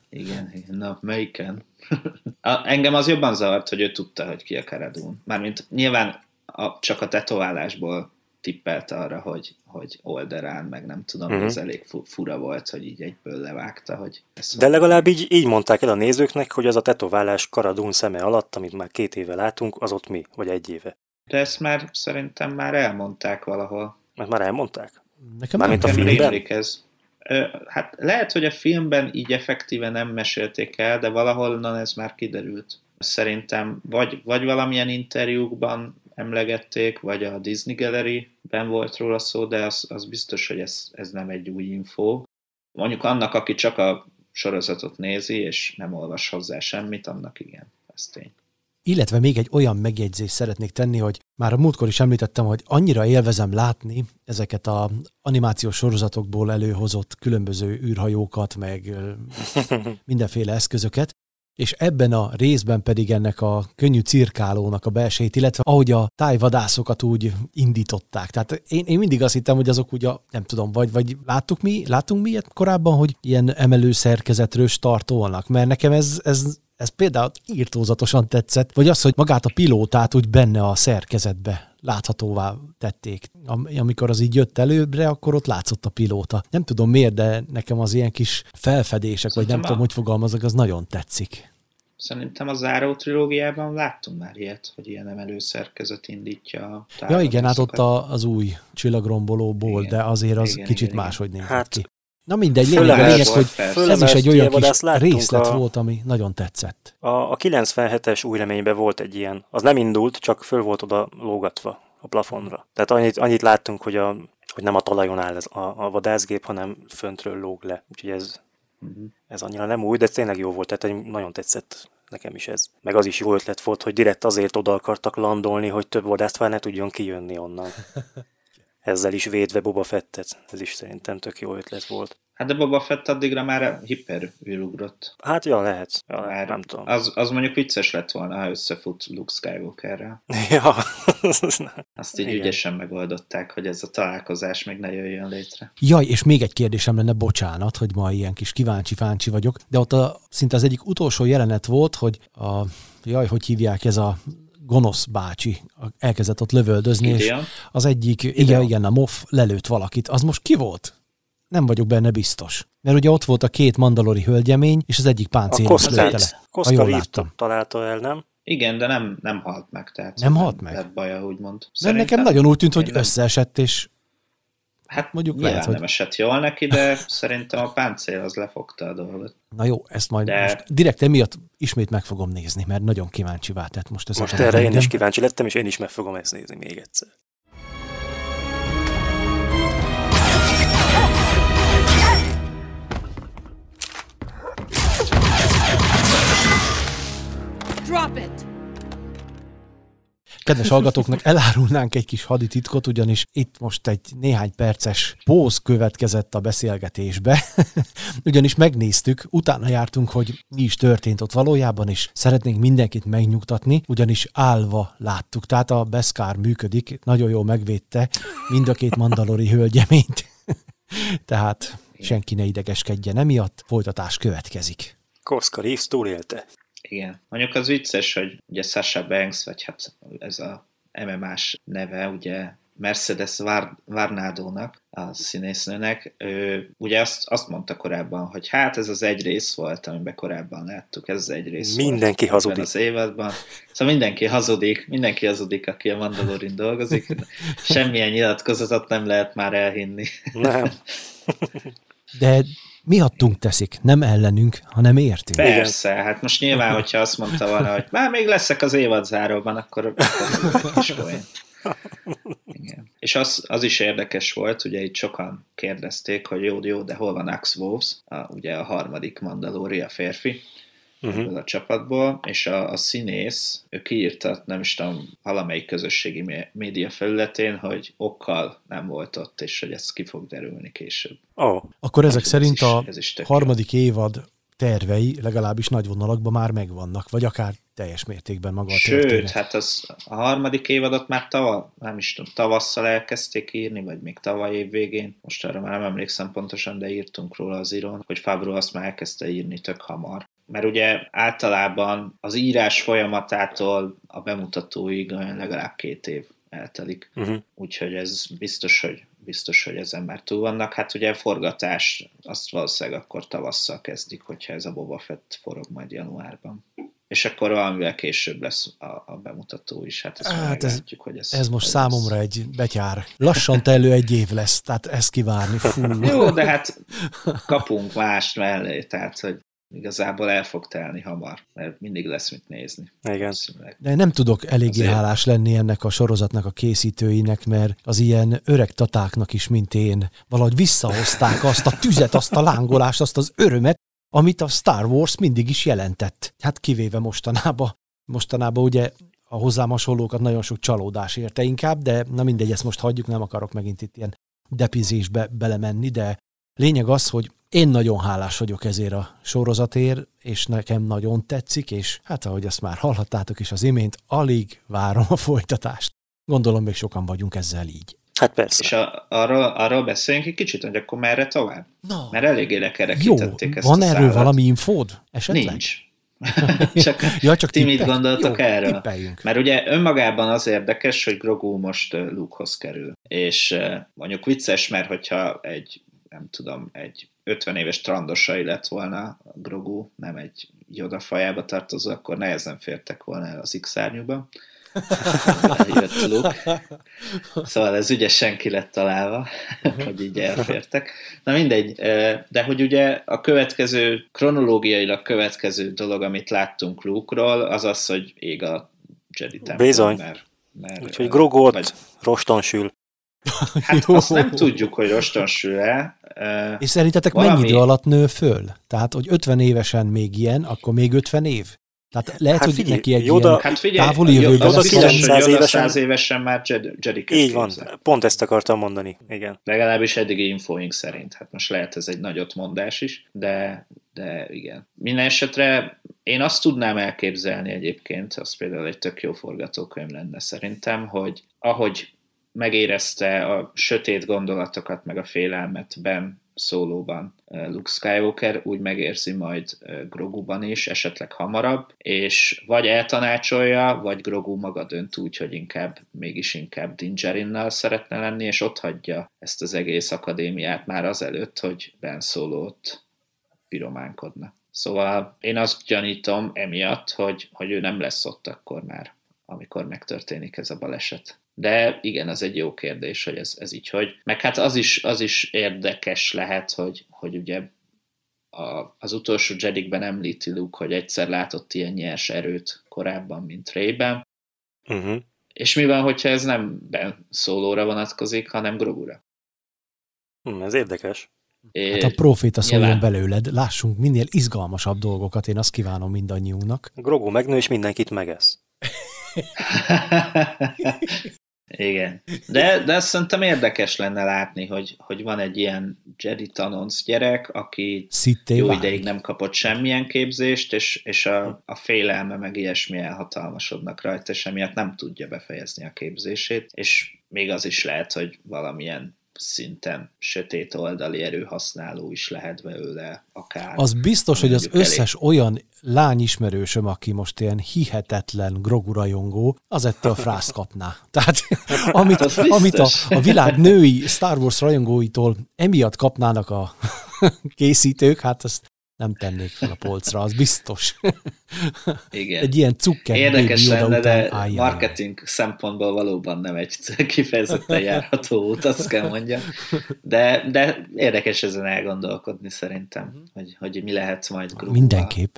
igen, igen, na, melyiken? a, engem az jobban zavart, hogy ő tudta, hogy ki a Karadun. Mármint nyilván a, csak a tetoválásból tippelt arra, hogy, hogy Olderán, meg nem tudom, Mhm. uh-huh. ez elég fu- fura volt, hogy így egyből levágta, hogy ez De legalább így, így mondták el a nézőknek, hogy az a tetoválás Karadun szeme alatt, amit már két éve látunk, az ott mi, vagy egy éve. De ezt már szerintem már elmondták valahol. Mert már elmondták. Nekem Mármint a nem Nekem filmben? rémlik ez. Hát lehet, hogy a filmben így effektíve nem mesélték el, de valahol ez már kiderült. Szerintem vagy, vagy valamilyen interjúkban emlegették, vagy a Disney Gallery-ben volt róla szó, de az, az biztos, hogy ez, ez nem egy új info. Mondjuk annak, aki csak a sorozatot nézi, és nem olvas hozzá semmit, annak igen, ez tény. Illetve még egy olyan megjegyzést szeretnék tenni, hogy már a múltkor is említettem, hogy annyira élvezem látni ezeket a animációs sorozatokból előhozott különböző űrhajókat, meg mindenféle eszközöket, és ebben a részben pedig ennek a könnyű cirkálónak a belsejét, illetve ahogy a tájvadászokat úgy indították. Tehát én, én mindig azt hittem, hogy azok ugye, nem tudom, vagy, vagy láttuk mi, láttunk mi ilyet korábban, hogy ilyen emelő szerkezetről startolnak, mert nekem ez, ez ez például írtózatosan tetszett, vagy az, hogy magát a pilótát úgy benne a szerkezetbe láthatóvá tették. Amikor az így jött előbbre, akkor ott látszott a pilóta. Nem tudom miért, de nekem az ilyen kis felfedések, Szerintem vagy nem a... tudom, hogy fogalmazok, az nagyon tetszik. Szerintem a záró trilógiában láttunk már ilyet, hogy ilyen emelő szerkezet indítja a Ja igen, hát ott a, az új csillagrombolóból, igen, de azért az igen, kicsit igen, máshogy nézett hát, ki. Na mindegy, lényeg, a lényeg, hogy ez is egy olyan kis részlet a, volt, ami nagyon tetszett. A, a 97-es új reményben volt egy ilyen, az nem indult, csak föl volt oda lógatva a plafonra. Tehát annyit, annyit láttunk, hogy, a, hogy nem a talajon áll ez a, a vadászgép, hanem föntről lóg le. Úgyhogy ez, uh-huh. ez annyira nem új, de tényleg jó volt, tehát nagyon tetszett nekem is ez. Meg az is jó ötlet volt, hogy direkt azért oda akartak landolni, hogy több vadászfár ne tudjon kijönni onnan. ezzel is védve Boba Fettet. Ez is szerintem tök jó ötlet volt. Hát de Boba Fett addigra már hiperűrugrott. Hát ja, lehet. Ja, már nem tudom. Az, az mondjuk vicces lett volna, ha összefut Luke Skywalkerrel. Ja. Azt így Igen. ügyesen megoldották, hogy ez a találkozás még ne jöjjön létre. Jaj, és még egy kérdésem lenne, bocsánat, hogy ma ilyen kis kíváncsi-fáncsi vagyok, de ott a, szinte az egyik utolsó jelenet volt, hogy a, jaj, hogy hívják ez a gonosz bácsi elkezdett ott lövöldözni, és az egyik, Gideon. igen, igen, a MOF lelőtt valakit. Az most ki volt? Nem vagyok benne biztos. Mert ugye ott volt a két mandalori hölgyemény, és az egyik páncélos lőtte le. Koszka találta el, nem? Igen, de nem, nem halt meg. Tehát nem halt meg? Lett baja, úgymond. De nekem nagyon úgy tűnt, hogy összeesett, és Hát mondjuk lehet, hogy... nem esett jól neki, de szerintem a páncél az lefogta a dolgot. Na jó, ezt majd de... most direkt emiatt ismét meg fogom nézni, mert nagyon kíváncsi vált. Most, ez most erre én is kíváncsi lettem, és én is meg fogom ezt nézni még egyszer. Drop it! Kedves hallgatóknak elárulnánk egy kis hadititkot, ugyanis itt most egy néhány perces póz következett a beszélgetésbe, ugyanis megnéztük, utána jártunk, hogy mi is történt ott valójában, és szeretnénk mindenkit megnyugtatni, ugyanis állva láttuk. Tehát a Beskár működik, nagyon jól megvédte mind a két mandalori hölgyeményt. Tehát senki ne idegeskedjen emiatt, folytatás következik. Koszka Reeves túlélte. Igen. Mondjuk az vicces, hogy ugye Sasha Banks, vagy hát ez a MMA-s neve, ugye Mercedes Varnádónak, a színésznőnek, ő ugye azt, azt mondta korábban, hogy hát ez az egy rész volt, amiben korábban láttuk, ez az egy rész Mindenki volt hazudik. az évadban. Szóval mindenki hazudik, mindenki hazudik, aki a Mandalorin dolgozik. Semmilyen nyilatkozatot nem lehet már elhinni. Nem. De miattunk teszik, nem ellenünk, hanem értünk. Persze, hát most nyilván, hogyha azt mondta volna, hogy már még leszek az évadzáróban, akkor, akkor kis Igen. És az, az is érdekes volt, ugye itt sokan kérdezték, hogy jó, jó, de hol van Axe Wolves, a, ugye a harmadik Mandalória férfi, uh-huh. a csapatból, és a, a színész, ő kiírta, nem is tudom, valamelyik közösségi média felületén, hogy okkal nem volt ott, és hogy ez ki fog derülni később. Oh. Akkor ezek ez szerint is, a ez is harmadik jó. évad tervei legalábbis nagy vonalakban már megvannak, vagy akár teljes mértékben maga a Sőt, történet. hát az, a harmadik évadot már tava, nem is tudom, tavasszal elkezdték írni, vagy még tavaly év végén. Most arra már nem emlékszem pontosan, de írtunk róla az írón, hogy Fabro azt már elkezdte írni tök hamar mert ugye általában az írás folyamatától a bemutatóig legalább két év eltelik. Uh-huh. Úgyhogy ez biztos, hogy biztos, hogy ezen már túl vannak. Hát ugye forgatás, azt valószínűleg akkor tavasszal kezdik, hogyha ez a Boba Fett forog majd januárban. és akkor valamivel később lesz a, a bemutató is. Hát, ezt hát ez, hogy ez, ez most ez számomra lesz. egy betyár. Lassan telő egy év lesz, tehát ezt kivárni. Fú. Jó, de hát kapunk mást mellé, tehát hogy igazából el fog telni hamar, mert mindig lesz mit nézni. Igen. De nem tudok eléggé Azért... hálás lenni ennek a sorozatnak a készítőinek, mert az ilyen öreg tatáknak is, mint én, valahogy visszahozták azt a tüzet, azt a lángolást, azt az örömet, amit a Star Wars mindig is jelentett. Hát kivéve mostanában. Mostanában ugye a hozzám hasonlókat nagyon sok csalódás érte inkább, de na mindegy, ezt most hagyjuk, nem akarok megint itt ilyen depizésbe belemenni, de lényeg az, hogy én nagyon hálás vagyok ezért a sorozatért, és nekem nagyon tetszik, és hát ahogy ezt már hallhattátok is az imént, alig várom a folytatást. Gondolom még sokan vagyunk ezzel így. Hát persze. És a, arról, arról beszéljünk egy kicsit, hogy akkor merre tovább? No. Mert eléggé lekerekítették Jó, ezt van a erről valami infód esetleg? Nincs. csak, ja, csak ti mit gondoltok Jó, erről? Tippeljünk. Mert ugye önmagában az érdekes, hogy Grogu most Lukehoz kerül. És mondjuk vicces, mert hogyha egy, nem tudom, egy 50 éves trandosai lett volna Grogu, nem egy Yoda fajába tartozó, akkor nehezen fértek volna el az X-szárnyúba jött Luke. Szóval ez ügyesen ki lett találva, uh-huh. hogy így elfértek. Na mindegy, de hogy ugye a következő, kronológiailag következő dolog, amit láttunk Luke-ról, az az, hogy ég a Jedi templom. Bizony. Mert, mert, Úgyhogy Grogot vagy... roston sül. Hát azt nem tudjuk, hogy roston sül-e. És szerintetek valami... mennyi idő alatt nő föl? Tehát, hogy 50 évesen még ilyen, akkor még 50 év? Tehát lehet, hát hogy figyelj, neki egy Yoda, ilyen hát figyelj, távoli jövőben... Yoda 900 évesen, évesen már Jedi Így van, pont ezt akartam mondani, igen. Legalábbis eddigi infoink szerint. Hát most lehet ez egy nagyot mondás is, de, de igen. Minden esetre én azt tudnám elképzelni egyébként, az például egy tök jó forgatókönyv lenne szerintem, hogy ahogy megérezte a sötét gondolatokat, meg a félelmet Ben szólóban Luke Skywalker, úgy megérzi majd Groguban is, esetleg hamarabb, és vagy eltanácsolja, vagy Grogu maga dönt úgy, hogy inkább, mégis inkább Dingerinnal szeretne lenni, és ott hagyja ezt az egész akadémiát már azelőtt, hogy Ben szólót pirománkodna. Szóval én azt gyanítom emiatt, hogy, hogy ő nem lesz ott akkor már, amikor megtörténik ez a baleset. De igen, az egy jó kérdés, hogy ez, ez így hogy. Meg hát az is, az is érdekes lehet, hogy, hogy ugye a, az utolsó Jedikben említi Luke, hogy egyszer látott ilyen nyers erőt korábban, mint Rayben. Uh-huh. És mi van, hogyha ez nem Ben szólóra vonatkozik, hanem Grogura? Hmm, ez érdekes. Hát a proféta szóljon belőled, lássunk minél izgalmasabb dolgokat, én azt kívánom mindannyiunknak. Grogu megnő, és mindenkit megesz. Igen. De, de azt szerintem érdekes lenne látni, hogy, hogy van egy ilyen Jedi tanonc gyerek, aki Szitté jó válik. ideig nem kapott semmilyen képzést, és, és a, a félelme meg ilyesmi elhatalmasodnak rajta, és emiatt nem tudja befejezni a képzését, és még az is lehet, hogy valamilyen szinten sötét oldali erőhasználó is lehet belőle akár. Az biztos, hogy az összes elég. olyan lányismerősöm, aki most ilyen hihetetlen grogurajongó, az ettől frászt kapná. Tehát amit, amit a, a világ női Star Wars rajongóitól emiatt kapnának a készítők, hát azt nem tennék fel a polcra, az biztos. Igen. Egy ilyen cukker. Érdekes lenne, de marketing szempontból valóban nem egy kifejezetten járható út, azt kell mondjam. De, de érdekes ezen elgondolkodni szerintem, mhm. hogy, hogy mi lehet majd grúba. Mindenképp.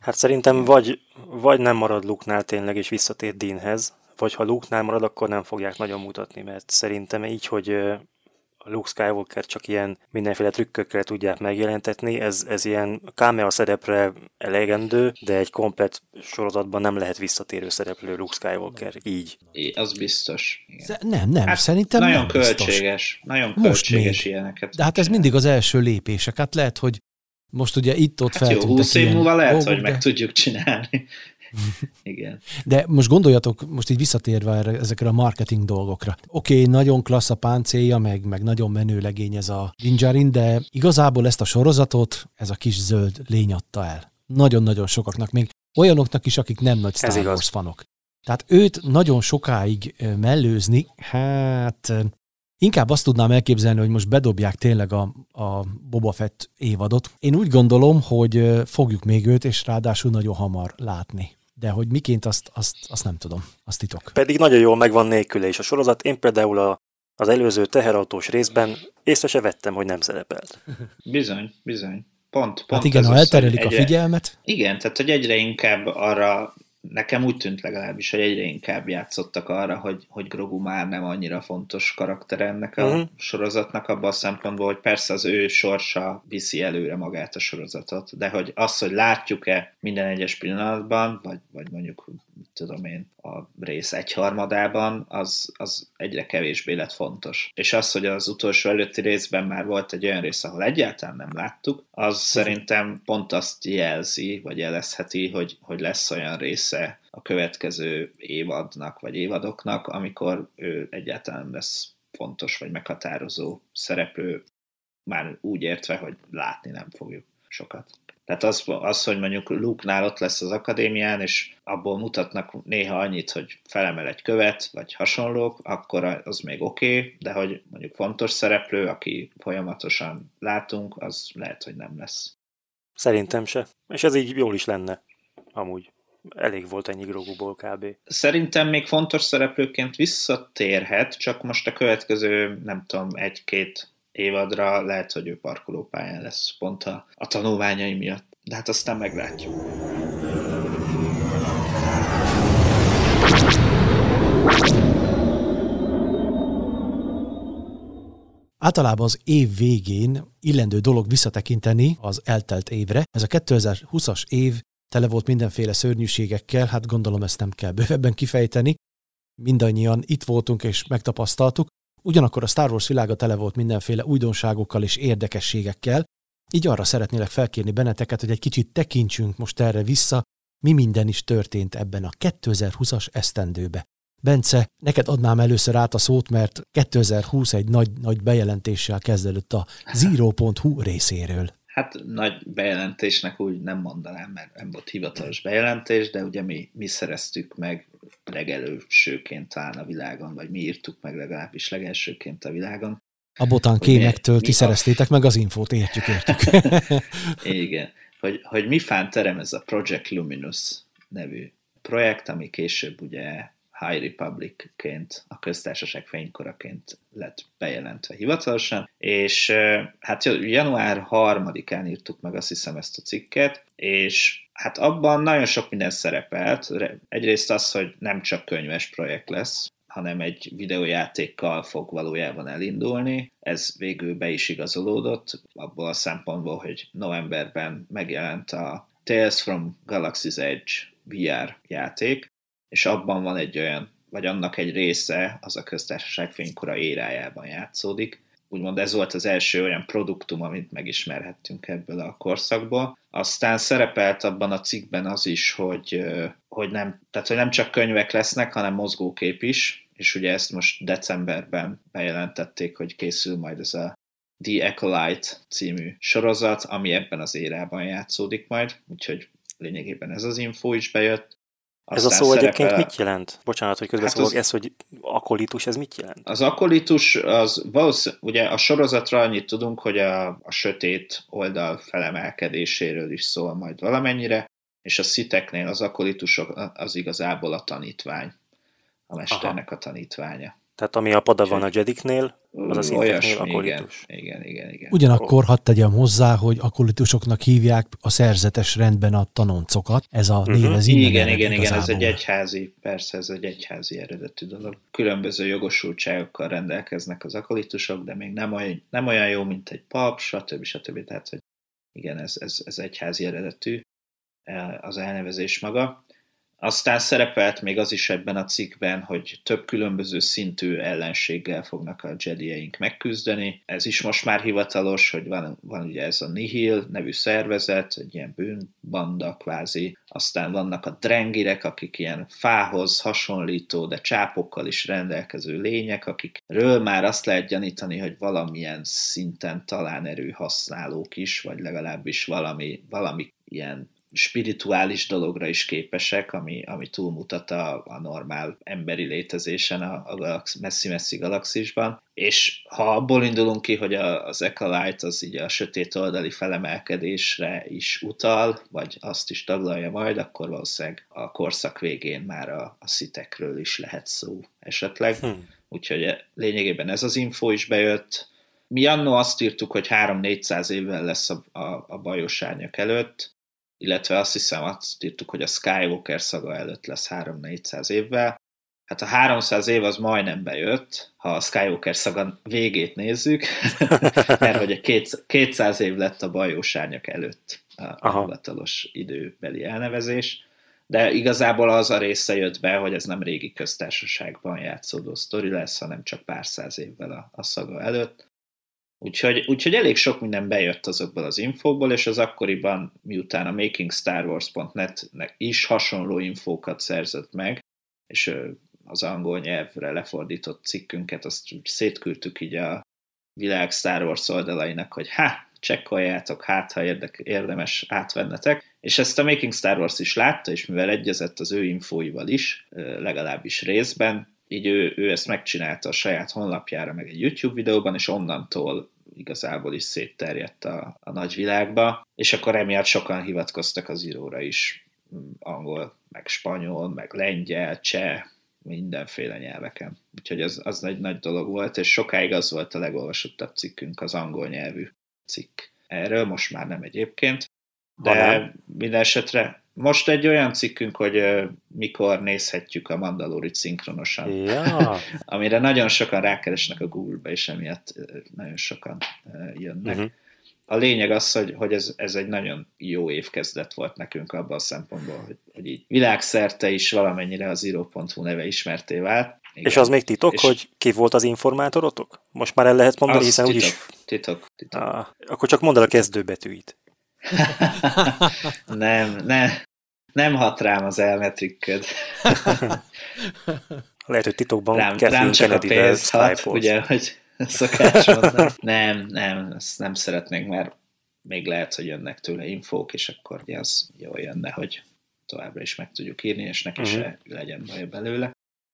Hát szerintem vagy, vagy nem marad Luke-nál tényleg, és visszatér Deanhez, vagy ha Luke-nál marad, akkor nem fogják nagyon mutatni, mert szerintem így, hogy a Luke Skywalker csak ilyen mindenféle trükkökkel tudják megjelentetni, ez, ez ilyen cameo szerepre elegendő, de egy komplet sorozatban nem lehet visszatérő szereplő Luke Skywalker, így. É, az biztos. Igen. Nem, nem, hát szerintem nagyon nem költséges, biztos. nagyon költséges most még. ilyeneket. De hát ez mindig az első lépések, hát lehet, hogy most ugye itt-ott hát jó, 20 év múlva lehet, dolgok, hogy meg de... tudjuk csinálni. Igen. De most gondoljatok, most így visszatérve erre, ezekre a marketing dolgokra. Oké, okay, nagyon klassz a páncélja, meg, meg nagyon menő legény ez a Dinjarin, de igazából ezt a sorozatot ez a kis zöld lény adta el. Nagyon-nagyon sokaknak, még olyanoknak is, akik nem nagy Star Wars fanok. Tehát őt nagyon sokáig mellőzni, hát Inkább azt tudnám elképzelni, hogy most bedobják tényleg a, a Boba Fett évadot. Én úgy gondolom, hogy fogjuk még őt, és ráadásul nagyon hamar látni. De hogy miként, azt, azt, azt nem tudom. Azt titok. Pedig nagyon jól megvan nélküle is a sorozat. Én például a, az előző teherautós részben észre se vettem, hogy nem szerepelt. Bizony, bizony. Pont, pont hát igen, ha elterelik a figyelmet. Igen, tehát hogy egyre inkább arra nekem úgy tűnt legalábbis, hogy egyre inkább játszottak arra, hogy, hogy Grogu már nem annyira fontos karakter ennek a uh-huh. sorozatnak, abban a szempontból, hogy persze az ő sorsa viszi előre magát a sorozatot, de hogy az, hogy látjuk-e minden egyes pillanatban, vagy, vagy mondjuk, tudom én, a rész egyharmadában, az, az egyre kevésbé lett fontos. És az, hogy az utolsó előtti részben már volt egy olyan rész, ahol egyáltalán nem láttuk, az uh-huh. szerintem pont azt jelzi, vagy jelezheti, hogy, hogy lesz olyan rész része a következő évadnak, vagy évadoknak, amikor ő egyáltalán lesz fontos, vagy meghatározó szereplő, már úgy értve, hogy látni nem fogjuk sokat. Tehát az, az, hogy mondjuk Luke-nál ott lesz az akadémián, és abból mutatnak néha annyit, hogy felemel egy követ, vagy hasonlók, akkor az még oké, okay, de hogy mondjuk fontos szereplő, aki folyamatosan látunk, az lehet, hogy nem lesz. Szerintem se. És ez így jól is lenne, amúgy elég volt ennyi Groguból kb. Szerintem még fontos szereplőként visszatérhet, csak most a következő, nem tudom, egy-két évadra lehet, hogy ő parkolópályán lesz pont a, a tanulmányai miatt. De hát aztán meglátjuk. Általában az év végén illendő dolog visszatekinteni az eltelt évre. Ez a 2020-as év tele volt mindenféle szörnyűségekkel, hát gondolom ezt nem kell bővebben kifejteni. Mindannyian itt voltunk és megtapasztaltuk, ugyanakkor a Star Wars világa tele volt mindenféle újdonságokkal és érdekességekkel, így arra szeretnélek felkérni benneteket, hogy egy kicsit tekintsünk most erre vissza, mi minden is történt ebben a 2020-as esztendőbe. Bence, neked adnám először át a szót, mert 2020 egy nagy, nagy bejelentéssel kezdődött a Zero.hu részéről. Hát nagy bejelentésnek úgy nem mondanám, mert nem volt hivatalos bejelentés, de ugye mi, mi szereztük meg legelősőként talán a világon, vagy mi írtuk meg legalábbis legelsőként a világon. A botán kémektől ti szereztétek meg az infót, értjük, értjük. Igen, hogy, hogy mi fán terem ez a Project Luminous nevű projekt, ami később ugye High Republic-ként, a köztársaság fénykoraként lett bejelentve hivatalosan, és hát január 3-án írtuk meg azt hiszem ezt a cikket, és hát abban nagyon sok minden szerepelt. Egyrészt az, hogy nem csak könyves projekt lesz, hanem egy videójátékkal fog valójában elindulni. Ez végül be is igazolódott, abból a szempontból, hogy novemberben megjelent a Tales from Galaxy's Edge VR játék, és abban van egy olyan, vagy annak egy része, az a köztársaság fénykora érájában játszódik. Úgymond ez volt az első olyan produktum, amit megismerhettünk ebből a korszakból. Aztán szerepelt abban a cikkben az is, hogy, hogy, nem, tehát, hogy nem csak könyvek lesznek, hanem mozgókép is, és ugye ezt most decemberben bejelentették, hogy készül majd ez a The Acolyte című sorozat, ami ebben az érában játszódik majd, úgyhogy lényegében ez az info is bejött. Aztán ez a szó egyébként mit jelent? Bocsánat, hogy közbeszólok, hát az... ez, hogy akolitus, ez mit jelent? Az akolitus, az valószínűleg, ugye a sorozatra annyit tudunk, hogy a, a sötét oldal felemelkedéséről is szól majd valamennyire, és a sziteknél az akolitusok az igazából a tanítvány, a mesternek Aha. a tanítványa. Tehát ami a van a Jediknél, az a szinteknél akolitus. Igen, igen, igen, igen. Ugyanakkor hadd tegyem hozzá, hogy akolitusoknak hívják a szerzetes rendben a tanoncokat. Ez a uh-huh. név, ez innen Igen, igen, igen, ez egy egyházi, persze ez egy egyházi eredetű dolog. Különböző jogosultságokkal rendelkeznek az akolitusok, de még nem olyan, nem olyan jó, mint egy pap, stb. stb. Tehát, hogy igen, ez, ez, ez egyházi eredetű eh, az elnevezés maga. Aztán szerepelt még az is ebben a cikkben, hogy több különböző szintű ellenséggel fognak a jedieink megküzdeni. Ez is most már hivatalos, hogy van, van ugye ez a Nihil nevű szervezet, egy ilyen bűnbanda kvázi. Aztán vannak a drengirek, akik ilyen fához hasonlító, de csápokkal is rendelkező lények, akikről már azt lehet gyanítani, hogy valamilyen szinten talán erőhasználók is, vagy legalábbis valami, valami ilyen spirituális dologra is képesek, ami, ami túlmutat a, a normál emberi létezésen a, a galax, messzi-messzi galaxisban. És ha abból indulunk ki, hogy a, az Echolite az így a sötét oldali felemelkedésre is utal, vagy azt is taglalja majd, akkor valószínűleg a korszak végén már a, a szitekről is lehet szó esetleg. Hmm. Úgyhogy lényegében ez az info is bejött. Mi annó azt írtuk, hogy 3-400 évvel lesz a, a, a bajos árnyak előtt, illetve azt hiszem azt írtuk, hogy a Skywalker szaga előtt lesz 3-400 évvel. Hát a 300 év az majdnem bejött, ha a Skywalker szaga végét nézzük, mert hogy a 200 év lett a bajós árnyak előtt a hivatalos időbeli elnevezés, de igazából az a része jött be, hogy ez nem régi köztársaságban játszódó sztori lesz, hanem csak pár száz évvel a, a szaga előtt. Úgyhogy, úgyhogy elég sok minden bejött azokból az infókból, és az akkoriban, miután a makingstarwars.net is hasonló infókat szerzett meg, és az angol nyelvre lefordított cikkünket, azt szétküldtük így a világ Star Wars oldalainak, hogy ha, csekkoljátok, hát ha érdek, érdemes átvennetek. És ezt a Making Star Wars is látta, és mivel egyezett az ő infóival is, legalábbis részben, így ő, ő ezt megcsinálta a saját honlapjára, meg egy YouTube videóban, és onnantól igazából is szétterjedt a, a nagyvilágba, és akkor emiatt sokan hivatkoztak az íróra is, angol, meg spanyol, meg lengyel, cseh, mindenféle nyelveken. Úgyhogy az, az egy nagy dolog volt, és sokáig az volt a legolvasottabb cikkünk, az angol nyelvű cikk. Erről most már nem egyébként, de minden esetre most egy olyan cikkünk, hogy uh, mikor nézhetjük a Mandalorit szinkronosan. Ja. Amire nagyon sokan rákeresnek a Google-be, és emiatt uh, nagyon sokan uh, jönnek. Uh-huh. A lényeg az, hogy, hogy ez, ez egy nagyon jó évkezdet volt nekünk abban a szempontból, hogy, hogy így világszerte is valamennyire az író.hu neve ismerté vált. Igen. És az még titok, és hogy ki volt az informátorotok? Most már el lehet mondani, hiszen titok, úgyis... Titok, titok. Ah, akkor csak mondd el a kezdőbetűit. nem, nem, nem hat rám az elmetrikköd. Lehet, hogy titokban rám, rám csak a pénz hat, ugye, hogy szokás mondani. Nem, nem, ezt nem szeretnénk, mert még lehet, hogy jönnek tőle infók, és akkor az jól jönne, hogy továbbra is meg tudjuk írni, és neki uh-huh. se legyen baj belőle.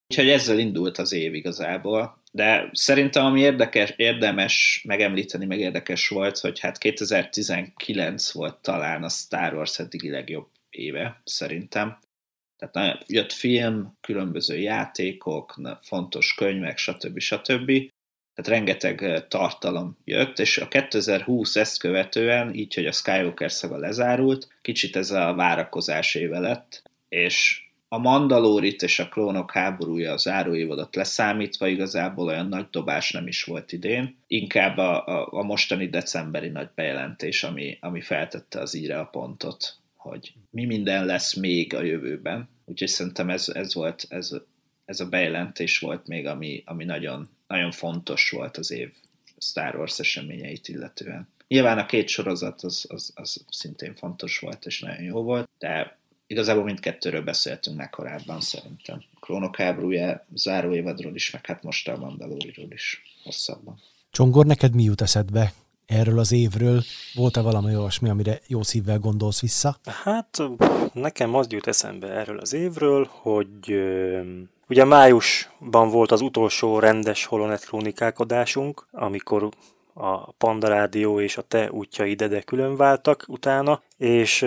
Úgyhogy ezzel indult az év igazából. De szerintem ami érdekes, érdemes megemlíteni, meg érdekes volt, hogy hát 2019 volt talán a Star Wars eddigi legjobb éve, szerintem. Tehát jött film, különböző játékok, fontos könyvek, stb. stb. Tehát rengeteg tartalom jött, és a 2020 ezt követően, így, hogy a Skywalker szaga lezárult, kicsit ez a várakozás éve lett, és a Mandalórit és a Klónok háborúja az záróévadat leszámítva igazából olyan nagy dobás nem is volt idén, inkább a, a, a mostani decemberi nagy bejelentés, ami, ami feltette az íre a pontot, hogy mi minden lesz még a jövőben. Úgyhogy szerintem ez, ez volt, ez, ez a bejelentés volt még, ami, ami nagyon, nagyon fontos volt az év Star Wars eseményeit illetően. Nyilván a két sorozat az, az, az szintén fontos volt, és nagyon jó volt, de igazából mindkettőről beszéltünk meg korábban szerintem. A Klónok háborúja záróévadról is, meg hát most a Mandaloriról is hosszabban. Csongor, neked mi jut eszedbe erről az évről? Volt-e valami olyasmi, amire jó szívvel gondolsz vissza? Hát nekem az jut eszembe erről az évről, hogy ugye májusban volt az utolsó rendes Holonet krónikák adásunk, amikor a Panda Rádió és a te útjai de külön váltak utána, és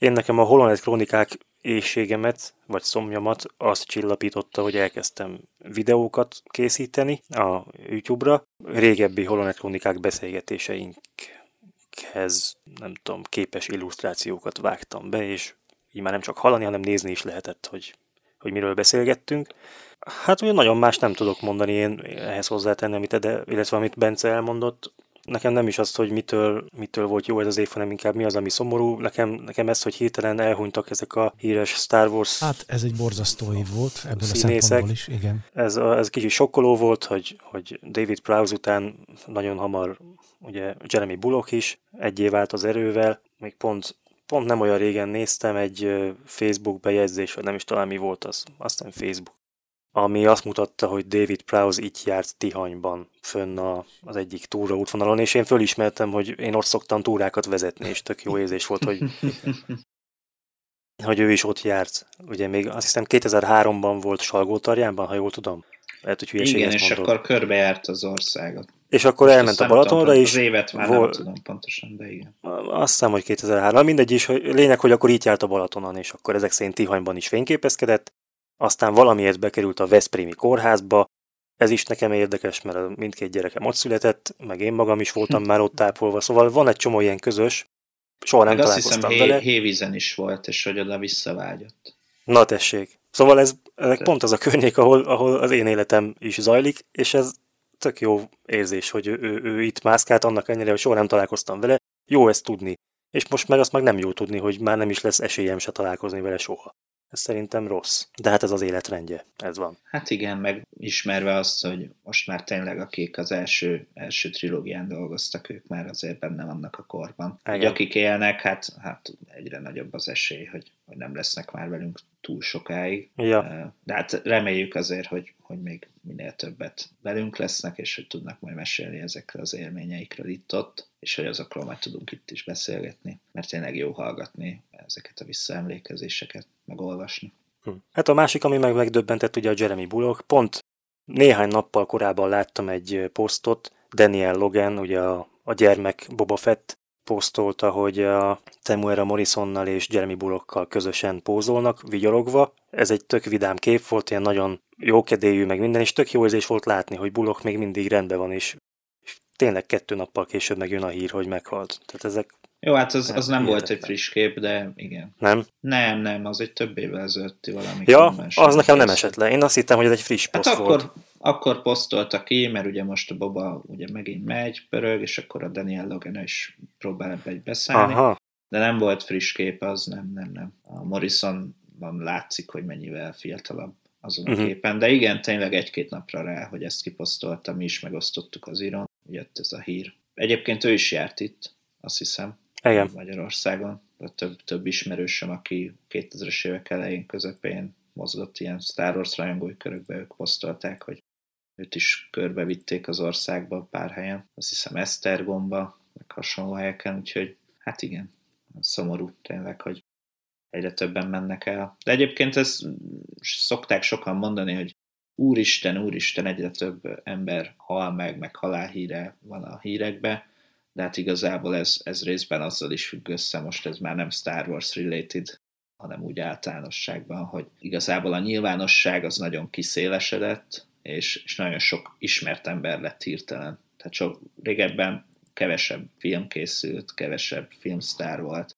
én nekem a Holonet krónikák éjségemet, vagy szomjamat azt csillapította, hogy elkezdtem videókat készíteni a YouTube-ra. Régebbi Holonet krónikák beszélgetéseinkhez, nem tudom, képes illusztrációkat vágtam be, és így már nem csak hallani, hanem nézni is lehetett, hogy, hogy miről beszélgettünk. Hát ugye nagyon más nem tudok mondani én ehhez hozzátenni, amit Ede, illetve amit Bence elmondott nekem nem is az, hogy mitől, mitől volt jó ez az év, hanem inkább mi az, ami szomorú. Nekem, nekem ez, hogy hirtelen elhunytak ezek a híres Star Wars Hát ez egy borzasztó év volt, ebből színészek. a szempontból is, igen. Ez, ez kicsit sokkoló volt, hogy, hogy David Prowse után nagyon hamar ugye Jeremy Bullock is egy év állt az erővel, még pont pont nem olyan régen néztem egy Facebook bejegyzés, vagy nem is talán mi volt az, aztán Facebook ami azt mutatta, hogy David Prowse itt járt Tihanyban, fönn a, az egyik túra útvonalon, és én fölismertem, hogy én ott szoktam túrákat vezetni, és tök jó érzés volt, hogy, hogy ő is ott járt. Ugye még azt hiszem 2003-ban volt Salgótarjánban, ha jól tudom. Lehet, hogy Igen, és mondod. akkor körbejárt az országot. És akkor Most elment a Balatonra is. Az évet már volt, nem tudom pontosan, de igen. Azt hiszem, hogy 2003. Mindegy is, hogy lényeg, hogy akkor itt járt a Balatonon, és akkor ezek szerint Tihanyban is fényképezkedett. Aztán valamiért bekerült a Veszprémi kórházba. Ez is nekem érdekes, mert mindkét gyerekem ott született, meg én magam is voltam már ott tápolva. Szóval van egy csomó ilyen közös. Soha nem meg találkoztam azt hiszem, vele. Hévízen is volt, és hogy oda visszavágyott. Na tessék. Szóval ez, ez pont az a környék, ahol, ahol az én életem is zajlik, és ez tök jó érzés, hogy ő, ő, ő itt mászkált, annak ellenére, hogy soha nem találkoztam vele. Jó ezt tudni. És most meg azt meg nem jó tudni, hogy már nem is lesz esélyem se találkozni vele soha. Ez szerintem rossz. De hát ez az életrendje. Ez van. Hát igen, meg ismerve azt, hogy most már tényleg akik az első, első trilógián dolgoztak, ők már azért benne vannak a korban. Hogy akik élnek, hát, hát egyre nagyobb az esély, hogy, hogy nem lesznek már velünk túl sokáig. Ja. De hát reméljük azért, hogy, hogy még minél többet velünk lesznek, és hogy tudnak majd mesélni ezekről az élményeikről itt-ott, és hogy azokról majd tudunk itt is beszélgetni, mert tényleg jó hallgatni ezeket a visszaemlékezéseket, meg olvasni. Hm. Hát a másik, ami meg megdöbbentett, ugye a Jeremy Bullock, pont néhány nappal korábban láttam egy posztot, Daniel Logan, ugye a, a gyermek Boba Fett posztolta, hogy a Temuera Morrisonnal és Jeremy Bullockkal közösen pózolnak, vigyorogva. Ez egy tök vidám kép volt, ilyen nagyon jókedélyű, meg minden, és tök jó érzés volt látni, hogy Bullock még mindig rendben van, és, és tényleg kettő nappal később megjön a hír, hogy meghalt. Tehát ezek jó, hát az, az nem volt egy friss kép, de igen. Nem? Nem, nem, az egy több évvel ezelőtti valami. Ja, az nekem nem esett le. Én azt hittem, hogy ez egy friss hát akkor, volt. Akkor posztolta ki, mert ugye most a Boba ugye megint megy, pörög, és akkor a Daniel Logan is próbál ebbe egy beszállni. Aha. De nem volt friss kép, az nem, nem, nem. A Morrisonban látszik, hogy mennyivel fiatalabb azon a uh-huh. képen, de igen, tényleg egy-két napra rá, hogy ezt kiposztoltam, mi is megosztottuk az íron, jött ez a hír. Egyébként ő is járt itt, azt hiszem. Igen. Magyarországon. De több, több ismerősöm, aki 2000-es évek elején, közepén mozgott ilyen Star Wars rajongói körökbe, ők posztolták, hogy őt is körbevitték az országba pár helyen. Azt hiszem Esztergomba, meg hasonló helyeken, úgyhogy hát igen, szomorú tényleg, hogy egyre többen mennek el. De egyébként ezt szokták sokan mondani, hogy úristen, úristen, egyre több ember hal meg, meg halálhíre van a hírekbe, de hát igazából ez, ez részben azzal is függ össze, most ez már nem Star Wars related, hanem úgy általánosságban, hogy igazából a nyilvánosság az nagyon kiszélesedett, és, és nagyon sok ismert ember lett hirtelen. Tehát sok régebben kevesebb film készült, kevesebb filmsztár volt,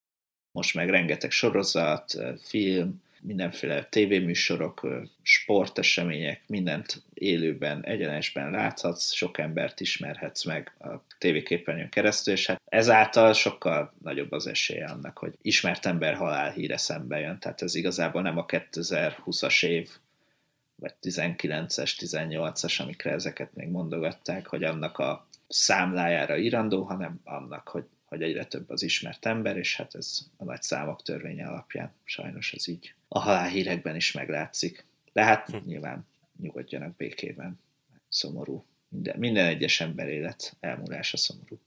most meg rengeteg sorozat, film, mindenféle tévéműsorok, sportesemények, mindent élőben, egyenesben láthatsz, sok embert ismerhetsz meg a tévéképernyőn keresztül, és hát ezáltal sokkal nagyobb az esélye annak, hogy ismert ember halálhíre szembe jön. Tehát ez igazából nem a 2020-as év, vagy 19-es, 18-as, amikre ezeket még mondogatták, hogy annak a számlájára írandó, hanem annak, hogy hogy egyre több az ismert ember, és hát ez a nagy számok törvénye alapján sajnos ez így a halálhírekben is meglátszik. De hát hm. nyilván nyugodjanak békében. Szomorú. Minden, minden egyes ember élet elmúlása szomorú.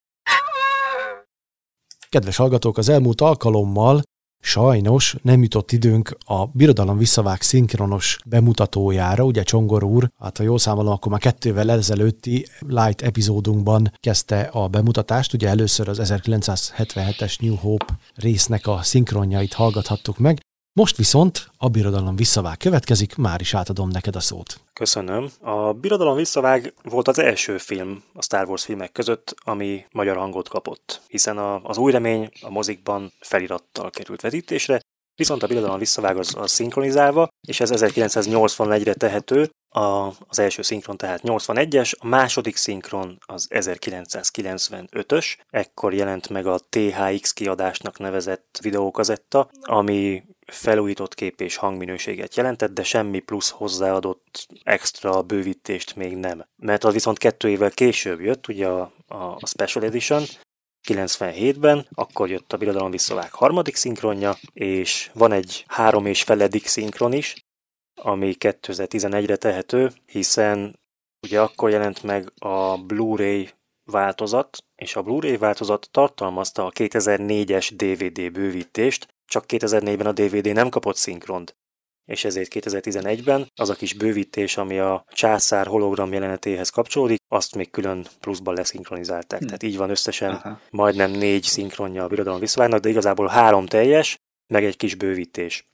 Kedves hallgatók, az elmúlt alkalommal Sajnos nem jutott időnk a Birodalom visszavág szinkronos bemutatójára, ugye Csongor úr, hát ha jól számolom, akkor már kettővel ezelőtti Light epizódunkban kezdte a bemutatást, ugye először az 1977-es New Hope résznek a szinkronjait hallgathattuk meg, most viszont a Birodalom visszavág következik, már is átadom neked a szót. Köszönöm. A Birodalom visszavág volt az első film a Star Wars filmek között, ami magyar hangot kapott, hiszen a, az új remény a mozikban felirattal került vetítésre, viszont a Birodalom visszavág az, az szinkronizálva, és ez 1981-re tehető, a, az első szinkron tehát 81-es, a második szinkron az 1995-ös, ekkor jelent meg a THX kiadásnak nevezett videókazetta, ami felújított kép és hangminőséget jelentett, de semmi plusz hozzáadott extra bővítést még nem. Mert az viszont kettő évvel később jött, ugye a, a Special Edition, 97-ben, akkor jött a Birodalom Visszavág harmadik szinkronja, és van egy három és feledik szinkron is, ami 2011-re tehető, hiszen ugye akkor jelent meg a Blu-ray változat, és a Blu-ray változat tartalmazta a 2004-es DVD bővítést, csak 2004-ben a DVD nem kapott szinkront és ezért 2011-ben az a kis bővítés, ami a császár hologram jelenetéhez kapcsolódik, azt még külön pluszban leszinkronizálták. Hm. Tehát így van összesen Aha. majdnem négy szinkronja a Birodalom visszavágnak, de igazából három teljes, meg egy kis bővítés.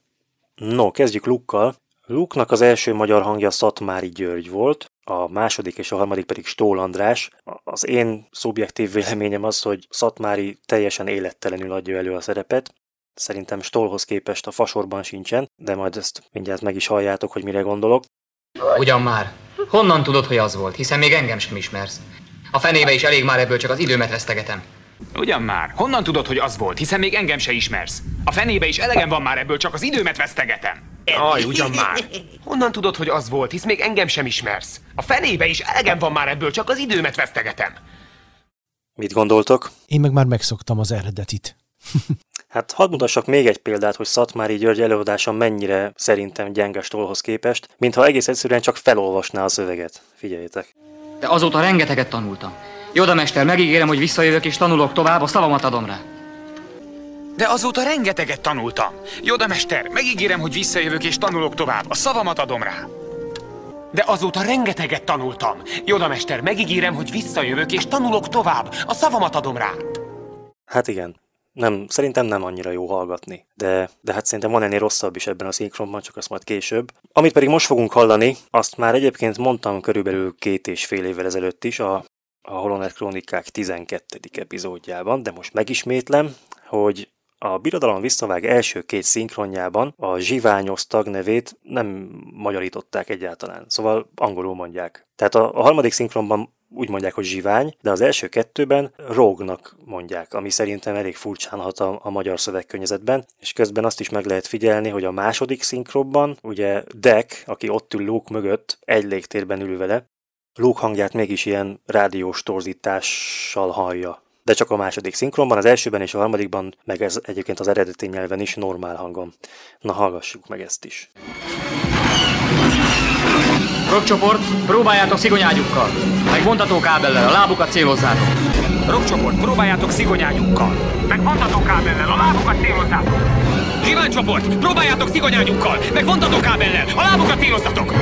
No, kezdjük Lukkal. Luke-nak az első magyar hangja Szatmári György volt, a második és a harmadik pedig Stól András. Az én szubjektív véleményem az, hogy Szatmári teljesen élettelenül adja elő a szerepet, Szerintem Stollhoz képest a fasorban sincsen, de majd ezt mindjárt meg is halljátok, hogy mire gondolok. Ugyan már. Honnan tudod, hogy az volt? Hiszen még engem sem ismersz. A fenébe is elég már ebből csak az időmet vesztegetem. Ugyan már. Honnan tudod, hogy az volt? Hiszen még engem se ismersz. A fenébe is elegem van már ebből, csak az időmet vesztegetem. Aj, ugyan már. Honnan tudod, hogy az volt, hisz még engem sem ismersz? A fenébe is elegem van már ebből, csak az időmet vesztegetem. Mit gondoltok? Én meg már megszoktam az eredetit. Hát hadd mutassak még egy példát, hogy Szatmári György előadása mennyire szerintem gyenge Stolhoz képest, mintha egész egyszerűen csak felolvasná a szöveget. Figyeljétek. De azóta rengeteget tanultam. Joda mester, megígérem, hogy visszajövök és tanulok tovább, a szavamat adom rá. De azóta rengeteget tanultam. Joda mester, megígérem, hogy visszajövök és tanulok tovább, a szavamat adom rá. De azóta rengeteget tanultam. Joda mester, megígérem, hogy visszajövök és tanulok tovább, a szavamat adom rá. Hát igen, nem, szerintem nem annyira jó hallgatni, de, de hát szerintem van ennél rosszabb is ebben a szinkronban, csak azt majd később. Amit pedig most fogunk hallani, azt már egyébként mondtam körülbelül két és fél évvel ezelőtt is a, a Holonet Krónikák 12. epizódjában, de most megismétlem, hogy a Birodalom visszavág első két szinkronjában a zsiványos tagnevét nem magyarították egyáltalán, szóval angolul mondják. Tehát a, a harmadik szinkronban úgy mondják, hogy zsivány, de az első kettőben rógnak mondják, ami szerintem elég furcsán hat a, a magyar szövegkörnyezetben, és közben azt is meg lehet figyelni, hogy a második szinkronban, ugye Deck, aki ott ül Luke mögött, egy légtérben ül vele, Luke hangját mégis ilyen rádiós torzítással hallja. De csak a második szinkronban, az elsőben és a harmadikban, meg ez egyébként az eredeti nyelven is normál hangom. Na hallgassuk meg ezt is. Rockcsoport, próbáljátok szigonyágyukkal. Meg vontató kábellel, a lábukat célozzátok. Rockcsoport, próbáljátok szigonyágyukkal. Meg vontató kábellel, a lábukat célozzátok. Zsiványcsoport, próbáljátok szigonyágyukkal. Meg vontató kábellel, a lábukat célozzatok.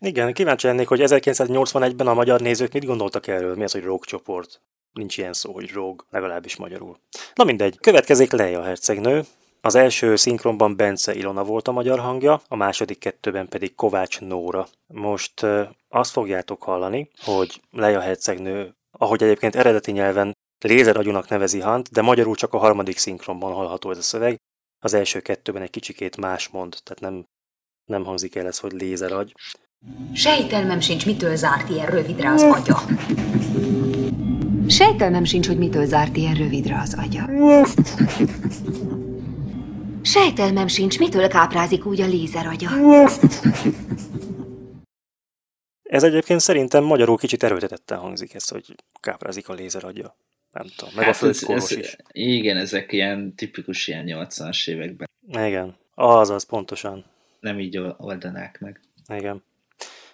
Igen, kíváncsi lennék, hogy 1981-ben a magyar nézők mit gondoltak erről, mi az, hogy rockcsoport. Nincs ilyen szó, hogy rog, legalábbis magyarul. Na mindegy, következik Leia hercegnő, az első szinkronban Bence Ilona volt a magyar hangja, a második kettőben pedig Kovács Nóra. Most azt fogjátok hallani, hogy Leia hercegnő, ahogy egyébként eredeti nyelven lézeragyúnak nevezi Hant, de magyarul csak a harmadik szinkronban hallható ez a szöveg. Az első kettőben egy kicsikét más mond, tehát nem, nem hangzik el ez, hogy lézeragy. Sejtelmem sincs, mitől zárt ilyen rövidre az agya. Sejtelmem sincs, hogy mitől zárt ilyen rövidre az agya. Sejtelmem sincs, mitől káprázik úgy a lézer agya. Ez egyébként szerintem magyarul kicsit erőltetetten hangzik ez, hogy káprázik a lézer agya. Nem tudom, meg hát a földkorvos is. Igen, ezek ilyen tipikus ilyen 80-as években. Igen, azaz, pontosan. Nem így oldanák meg. Igen.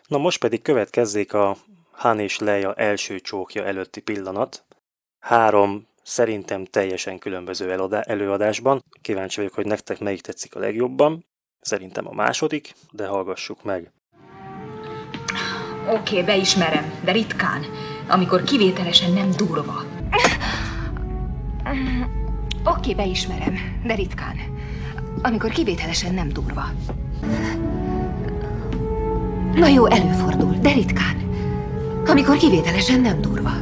Na most pedig következzék a Han és Leia első csókja előtti pillanat. Három szerintem teljesen különböző előadásban. Kíváncsi vagyok, hogy nektek melyik tetszik a legjobban. Szerintem a második, de hallgassuk meg. Oké, okay, beismerem, de ritkán, amikor kivételesen nem durva. Oké, okay, beismerem, de ritkán, amikor kivételesen nem durva. Na jó, előfordul, de ritkán, amikor kivételesen nem durva.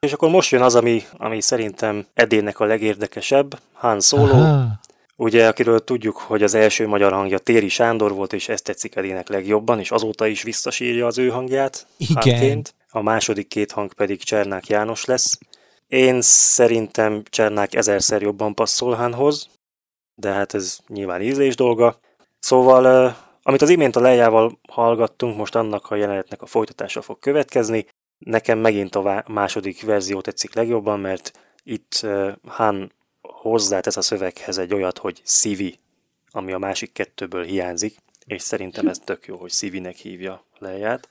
És akkor most jön az, ami, ami szerintem Edének a legérdekesebb, Han Solo, Aha. ugye, akiről tudjuk, hogy az első magyar hangja Téri Sándor volt, és ezt tetszik Edének legjobban, és azóta is visszasírja az ő hangját. Igen. Hanként. A második két hang pedig Csernák János lesz. Én szerintem Csernák ezerszer jobban passzol Hanhoz, de hát ez nyilván ízlés dolga. Szóval, amit az imént a lejával hallgattunk, most annak a jelenetnek a folytatása fog következni. Nekem megint a második verzió tetszik legjobban, mert itt Han hozzátesz a szöveghez egy olyat, hogy szívi. ami a másik kettőből hiányzik, és szerintem ez tök jó, hogy Szivinek hívja leját.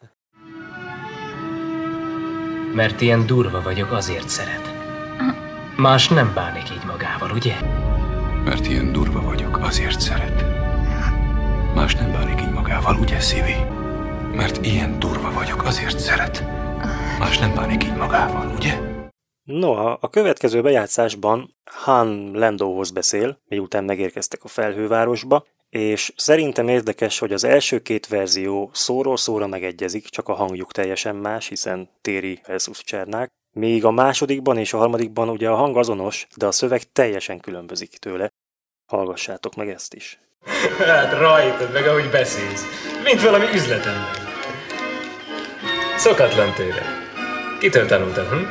Mert ilyen durva vagyok, azért szeret. Más nem bánik így magával, ugye? Mert ilyen durva vagyok, azért szeret. Más nem bánik így magával, ugye, Szívi? Mert ilyen durva vagyok, azért szeret. Más nem bánik így magával, ugye? No, a következő bejátszásban Han Lendóhoz beszél, miután megérkeztek a felhővárosba, és szerintem érdekes, hogy az első két verzió szóról szóra megegyezik, csak a hangjuk teljesen más, hiszen Téri versus Csernák, míg a másodikban és a harmadikban ugye a hang azonos, de a szöveg teljesen különbözik tőle. Hallgassátok meg ezt is. Hát rajtad meg, ahogy beszélsz. Mint valami üzletember. Szokatlan tőle. Kitől tanultad, hm?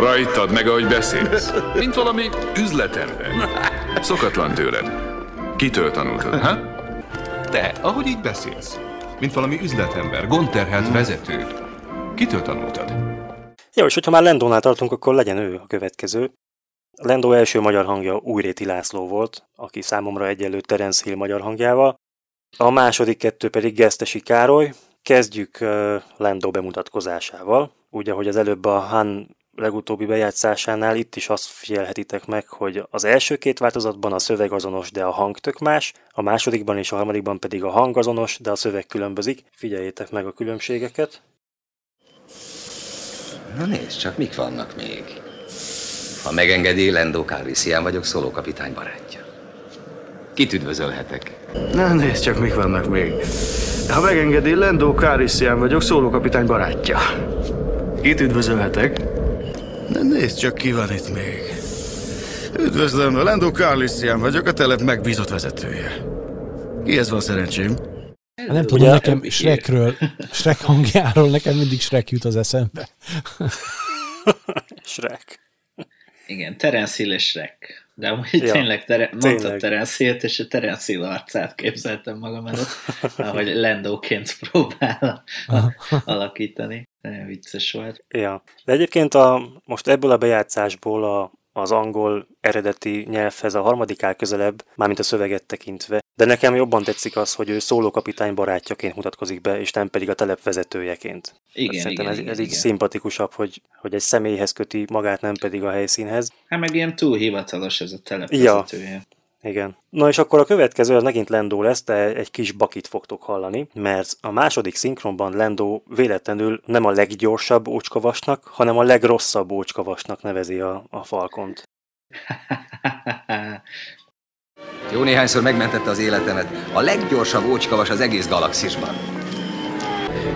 Rajtad meg, ahogy beszélsz. Mint valami üzletember. Szokatlan tőled. Kitől tanultad, ha? Te, ahogy így beszélsz. Mint valami üzletember, gondterhelt vezető. Kitől tanultad? Jó, és hogyha már Lendónál tartunk, akkor legyen ő a következő. Lendó első magyar hangja Újréti László volt, aki számomra egyenlő Terence Hill magyar hangjával. A második kettő pedig Gesztesi Károly. Kezdjük Lendó bemutatkozásával. Úgy, ahogy az előbb a Han legutóbbi bejátszásánál itt is azt figyelhetitek meg, hogy az első két változatban a szöveg azonos, de a hang tök más, a másodikban és a harmadikban pedig a hang azonos, de a szöveg különbözik. Figyeljétek meg a különbségeket. Na nézd csak, mik vannak még. Ha megengedi, Lendó Calrissian vagyok, szólókapitány barátja. Kit üdvözölhetek? Na nézd csak, mik vannak még. Ha megengedi, Lendó Calrissian vagyok, szólókapitány barátja. Kit üdvözölhetek? Na nézd csak, ki van itt még. Üdvözlöm, Lendó Calrissian vagyok, a telep megbízott vezetője. Kihez van szerencsém? Hát nem tudom, nekem Shrekről, Shrek hangjáról nekem mindig Shrek jut az eszembe. Shrek. Igen, Terence Hill és Shrek. De amúgy ja, tényleg, tere, tényleg. mondtad Terence és a Terence Hill arcát képzeltem magam előtt, ahogy Lendóként próbál alakítani. Nagyon vicces volt. Ja. De egyébként a, most ebből a bejátszásból a, az angol eredeti nyelvhez a harmadik áll közelebb, mármint a szöveget tekintve. De nekem jobban tetszik az, hogy ő szólókapitány barátjaként mutatkozik be, és nem pedig a telep vezetőjeként. Igen, Szerintem igen, ez, igen, ez így igen. szimpatikusabb, hogy, hogy egy személyhez köti magát, nem pedig a helyszínhez. Hát meg ilyen túl hivatalos ez a Ja. telepvezetője. Igen. Na és akkor a következő az megint Lendó lesz, de egy kis bakit fogtok hallani, mert a második szinkronban Lendó véletlenül nem a leggyorsabb ócskavasnak, hanem a legrosszabb ócskavasnak nevezi a, a falkont. Jó néhányszor megmentette az életemet. A leggyorsabb ócskavas az egész galaxisban.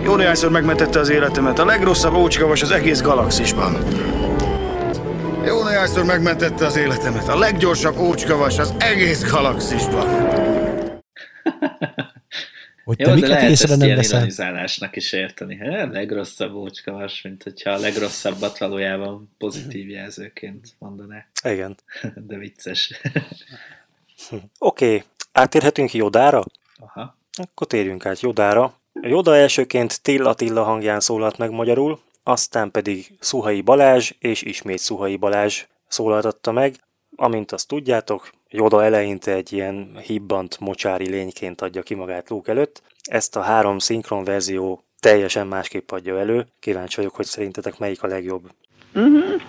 Jó néhányszor megmentette az életemet. A legrosszabb ócskavas az egész galaxisban. Jó néhányszor megmentette az életemet. A leggyorsabb ócskavas az egész galaxisban. Hogy te Jó, de miket lehet észre ezt nem ilyen veszel? is érteni. A legrosszabb ócskavas, mint hogyha a legrosszabbat valójában pozitív jelzőként mondaná. Igen. De vicces. Oké, okay. átérhetünk Jodára? Aha. Akkor térjünk át Jodára. Joda elsőként Till Attila hangján szólalt meg magyarul, aztán pedig Szuhai Balázs és ismét Szuhai Balázs szólaltatta meg. Amint azt tudjátok, Joda eleinte egy ilyen hibbant mocsári lényként adja ki magát Luke előtt. Ezt a három szinkron verzió teljesen másképp adja elő. Kíváncsi vagyok, hogy szerintetek melyik a legjobb. Uh-huh.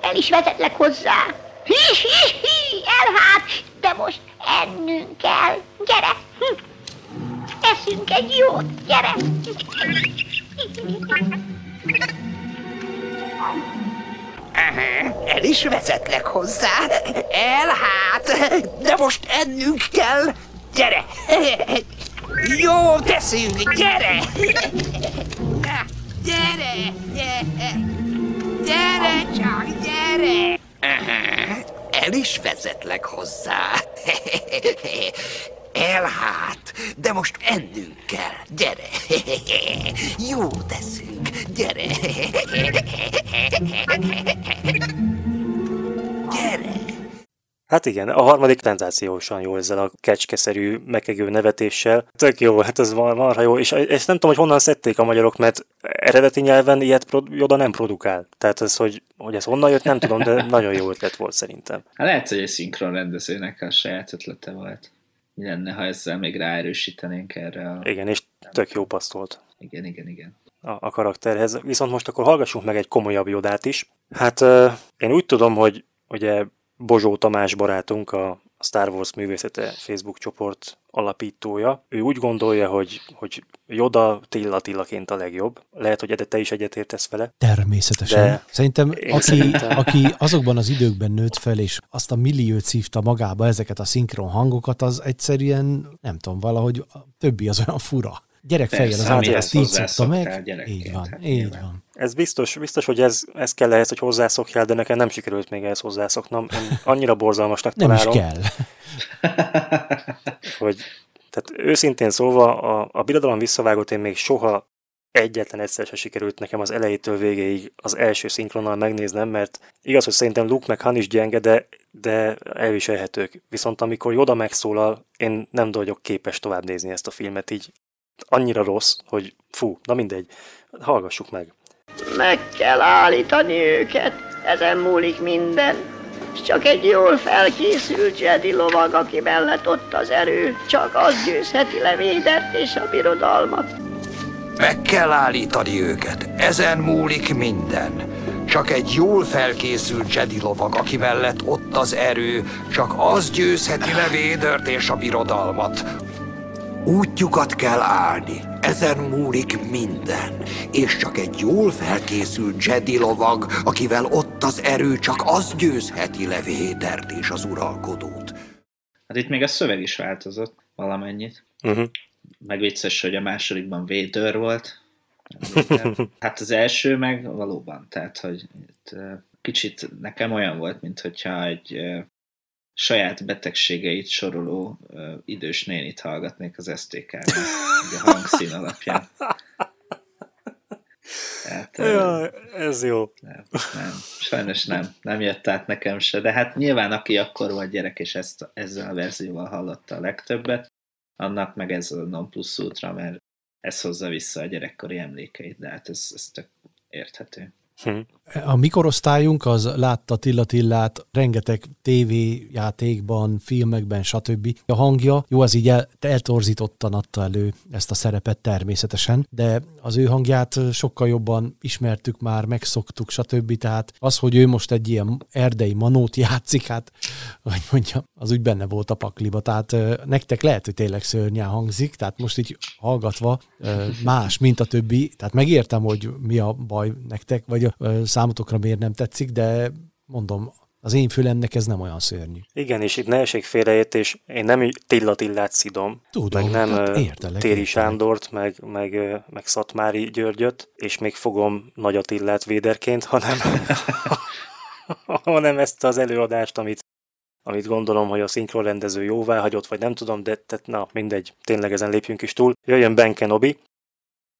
El is vezetlek hozzá. Hi, hi, hi, elhát, de most ennünk kell. Gyere! Hm. Eszünk egy jót, gyere! Aha, el is vezetlek hozzá. El hát, de most ennünk kell. Gyere! Jó teszünk, gyere! Gyere! Gyere! Gyere csak, gyere! El is vezetlek hozzá. El hát, de most ennünk kell. Gyere! Jó teszünk, gyere! Hát igen, a harmadik szenzációsan jó ezzel a kecskeszerű, mekegő nevetéssel. Tök jó, hát ez van, marha jó, és ezt nem tudom, hogy honnan szedték a magyarok, mert eredeti nyelven ilyet Joda nem produkál. Tehát ez, hogy, hogy ez honnan jött, nem tudom, de nagyon jó ötlet volt szerintem. Hát lehet, hogy egy szinkron rendezőnek a saját ötlete volt. Mi lenne, ha ezzel még ráerősítenénk erre a... Igen, és tök jó passzolt. Igen, igen, igen. A, a karakterhez. Viszont most akkor hallgassunk meg egy komolyabb Jodát is. Hát uh, én úgy tudom, hogy ugye Bozsó Tamás barátunk, a Star Wars művészete Facebook csoport alapítója. Ő úgy gondolja, hogy, hogy Joda Tilla Tillaként a legjobb. Lehet, hogy te is egyetértesz vele. Természetesen. De Szerintem aki, szerintem... aki azokban az időkben nőtt fel, és azt a milliót szívta magába ezeket a szinkron hangokat, az egyszerűen, nem tudom, valahogy a többi az olyan fura fejjel az ember ezt így szokta meg. Így van, hát így van. Ez biztos, biztos, hogy ez, ez kell ehhez, hogy hozzászokjál, de nekem nem sikerült még ehhez hozzászoknom. Én annyira borzalmasnak találom. Nem is kell. hogy, tehát őszintén szólva, a, a birodalom visszavágott én még soha egyetlen egyszer se sikerült nekem az elejétől végéig az első szinkronnal megnéznem, mert igaz, hogy szerintem Luke meg Han is gyenge, de, de elviselhetők. Viszont amikor Joda megszólal, én nem vagyok képes tovább nézni ezt a filmet, így annyira rossz, hogy fú, na mindegy, hallgassuk meg. Meg kell állítani őket, ezen múlik minden. Csak egy jól felkészült Jedi lovag, aki mellett ott az erő, csak az győzheti le Védert és a birodalmat. Meg kell állítani őket, ezen múlik minden. Csak egy jól felkészült Jedi lovag, aki mellett ott az erő, csak az győzheti le Védert és a birodalmat. Útjukat kell állni, ezen múlik minden, és csak egy jól felkészült Jedi lovag, akivel ott az erő, csak az győzheti le Védert és az uralkodót. Hát itt még a szöveg is változott valamennyit. Uh-huh. Meg vicces, hogy a másodikban Védör volt. Hát az első meg valóban, tehát, hogy itt, kicsit nekem olyan volt, mint hogyha egy saját betegségeit soroló uh, idős nénit hallgatnék az STK-n, a hangszín alapján. Tehát, ja, ez jó. Nem, nem, sajnos nem, nem jött át nekem se, de hát nyilván aki akkor volt gyerek, és ezt, ezzel a verzióval hallotta a legtöbbet, annak meg ez a non plus ultra, mert ez hozza vissza a gyerekkori emlékeit, de hát ez, ez tök érthető. Hm. A mikorosztályunk az látta Tilla Tillát rengeteg tévéjátékban, filmekben, stb. A hangja, jó, az így el, eltorzítottan adta elő ezt a szerepet természetesen, de az ő hangját sokkal jobban ismertük már, megszoktuk, stb. Tehát az, hogy ő most egy ilyen erdei manót játszik, hát, hogy mondjam, az úgy benne volt a pakliba. Tehát nektek lehet, hogy tényleg szörnyán hangzik, tehát most így hallgatva más, mint a többi. Tehát megértem, hogy mi a baj nektek, vagy a számotokra miért nem tetszik, de mondom, az én fülemnek ez nem olyan szörnyű. Igen, és itt ne esik félreértés, én nem Tilla Tillát szidom, Tudom, meg nem hát értelek, Téri értelek. Sándort, meg, meg, meg Szatmári Györgyöt, és még fogom Nagy Attillát véderként, hanem, hanem ezt az előadást, amit amit gondolom, hogy a szinkronrendező jóvá hagyott, vagy nem tudom, de tehát, na, mindegy, tényleg ezen lépjünk is túl. Jöjjön Ben Kenobi,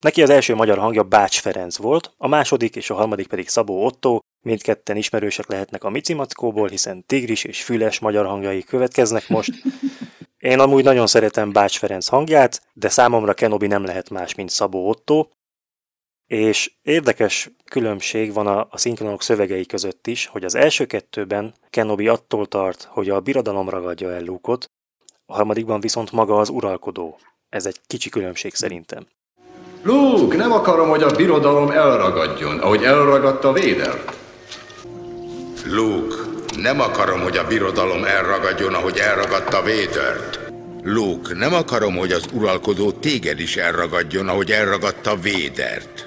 Neki az első magyar hangja Bács Ferenc volt, a második és a harmadik pedig Szabó Otto, mindketten ismerősek lehetnek a Micimackóból, hiszen tigris és füles magyar hangjai következnek most. Én amúgy nagyon szeretem Bács Ferenc hangját, de számomra Kenobi nem lehet más, mint Szabó Otto, és érdekes különbség van a, a szinkronok szövegei között is, hogy az első kettőben Kenobi attól tart, hogy a birodalom ragadja el Luke-ot, a harmadikban viszont maga az uralkodó. Ez egy kicsi különbség szerintem. Luke, nem akarom, hogy a birodalom elragadjon, ahogy elragadta Véder. Luke, nem akarom, hogy a birodalom elragadjon, ahogy elragadta Védert. Luke, nem akarom, hogy az uralkodó téged is elragadjon, ahogy elragadta Védert.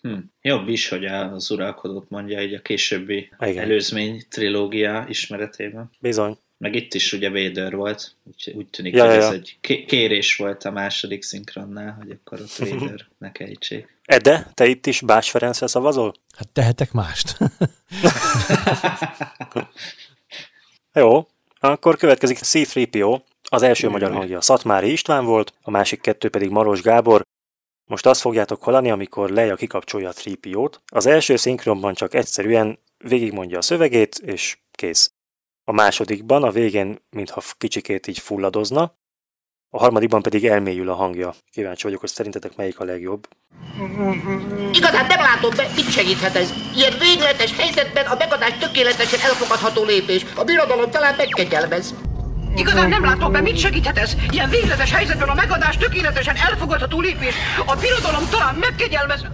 Hm. Jobb is, hogy az uralkodót mondja egy a későbbi Igen. előzmény trilógia ismeretében. Bizony. Meg itt is ugye Vader volt, úgy, úgy tűnik, ja, hogy ja. ez egy kérés volt a második szinkronnál, hogy akkor ott Vader ne kejtsék. Ede, te itt is Bás Ferencre szavazol? Hát tehetek mást. Jó, akkor következik C-3PO, az első magyar hangja Szatmári István volt, a másik kettő pedig Maros Gábor. Most azt fogjátok hallani, amikor Leia kikapcsolja a 3PO-t. Az első szinkronban csak egyszerűen végigmondja a szövegét, és kész. A másodikban a végén, mintha kicsikét így fulladozna, a harmadikban pedig elmélyül a hangja. Kíváncsi vagyok, hogy szerintetek melyik a legjobb. Igazán nem látom be, mit segíthet ez. Ilyen végletes helyzetben a megadás tökéletesen elfogadható lépés. A birodalom talán megkegyelmez. Igazán nem látom be, mit segíthet ez. Ilyen végletes helyzetben a megadás tökéletesen elfogadható lépés. A birodalom talán megkegyelmez...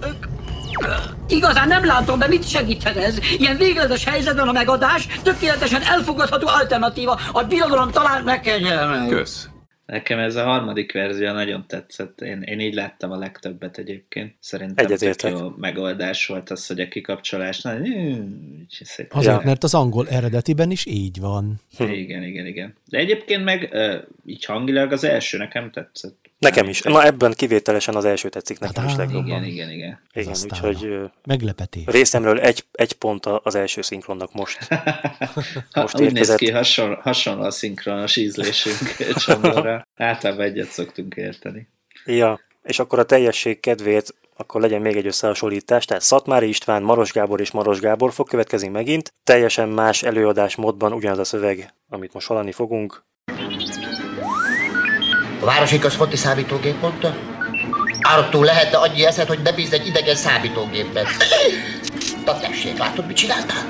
Igazán nem látom be, mit segíthet ez. Ilyen végletes helyzetben a megadás tökéletesen elfogadható alternatíva. A birodalom talán megkegyelmez. Kösz. Nekem ez a harmadik verzió nagyon tetszett. Én, én így láttam a legtöbbet egyébként. Szerintem Egyetértek. jó megoldás volt az, hogy a kikapcsolásnál. Azért, mert az angol eredetiben is így van. Igen, igen, igen. De egyébként meg így hangilag az első nekem tetszett. Nekem is. Na ebben kivételesen az első tetszik nekem is legjobban. Igen, igen, igen. Igen, aztán úgyhogy Meglepetés. részemről egy, egy pont az első szinkronnak most. Most úgy néz ki, hasonló, hasonló a szinkronos ízlésünk Csandorra. Általában egyet szoktunk érteni. Ja, és akkor a teljesség kedvéért akkor legyen még egy összehasonlítás, tehát Szatmári István, Maros Gábor és Maros Gábor fog következni megint, teljesen más előadás módban ugyanaz a szöveg, amit most hallani fogunk. A városi központi számítógép mondta? Ártól lehetne annyi eszed, hogy ne bízd egy idegen számítógépben. Na tessék, látod, mit csináltál?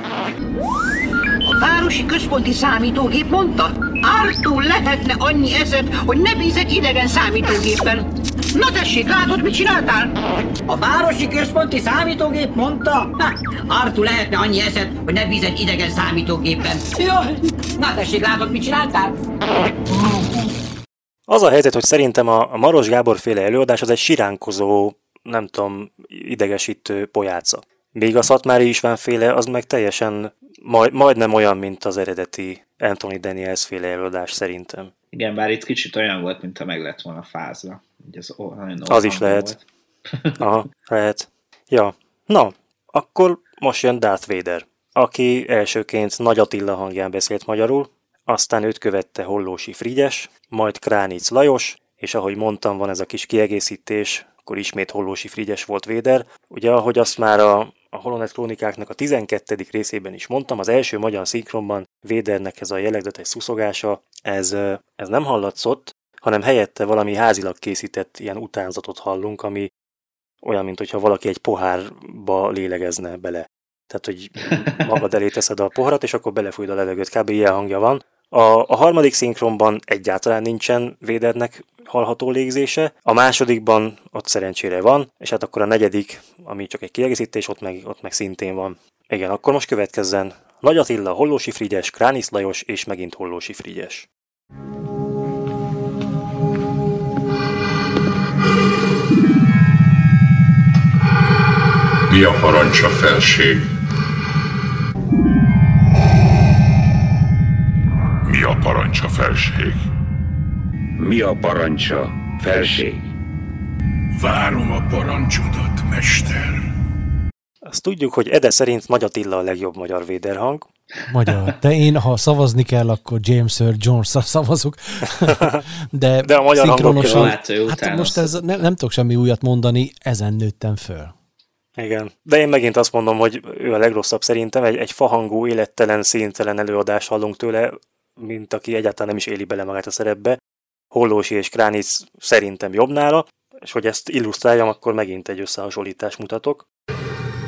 A városi központi számítógép mondta, ártól lehetne annyi eszed, hogy ne bíz egy idegen számítógépen. Na tessék, látod, mit csináltál? A városi központi számítógép mondta, ha, ártól lehetne annyi eszed, hogy ne bíz egy idegen számítógépen. Jaj, na tessék, látod, mit csináltál? Az a helyzet, hogy szerintem a a Maros Gábor féle előadás az egy siránkozó, nem tudom, idegesítő pojáca. Míg a Szatmári István féle az meg teljesen majd, majdnem olyan, mint az eredeti Anthony Daniels féle előadás szerintem. Igen, bár itt kicsit olyan volt, mintha meg lett volna fázva. Ugye az, Az is lehet. volt. Aha, lehet. Ja, na, akkor most jön Darth Vader, aki elsőként Nagy Attila hangján beszélt magyarul, aztán őt követte Hollósi Frigyes, majd Kránic Lajos, és ahogy mondtam, van ez a kis kiegészítés, akkor ismét Hollósi Frigyes volt Véder. Ugye, ahogy azt már a, a Holonet Krónikáknak a 12. részében is mondtam, az első magyar szinkronban Védernek ez a jellegzetes szuszogása, ez, ez nem hallatszott, hanem helyette valami házilag készített ilyen utánzatot hallunk, ami olyan, mint hogyha valaki egy pohárba lélegezne bele. Tehát, hogy magad elé teszed a poharat, és akkor belefújod a levegőt. Kb. ilyen hangja van. A, a harmadik szinkronban egyáltalán nincsen Védernek hallható légzése, a másodikban ott szerencsére van, és hát akkor a negyedik, ami csak egy kiegészítés, ott meg, ott meg szintén van. Igen, akkor most következzen Nagy Attila, Hollósi Frigyes, Kránisz Lajos és megint Hollósi Frigyes. Mi a parancsa felség? A parancsa felség? Mi a parancsa, felség? Várom a parancsodat, mester. Azt tudjuk, hogy Ede szerint Nagy Attila a legjobb magyar véderhang. Magyar. De én, ha szavazni kell, akkor James Earl Jones-ra szavazok. De, De a magyar szinkronosan, hát most ez, nem, nem tudok semmi újat mondani, ezen nőttem föl. Igen. De én megint azt mondom, hogy ő a legrosszabb szerintem. Egy, egy fahangú, élettelen, színtelen előadást hallunk tőle, mint aki egyáltalán nem is éli bele magát a szerepbe. Hollósi és Kránic szerintem jobb nála, és hogy ezt illusztráljam, akkor megint egy összehasonlítást mutatok.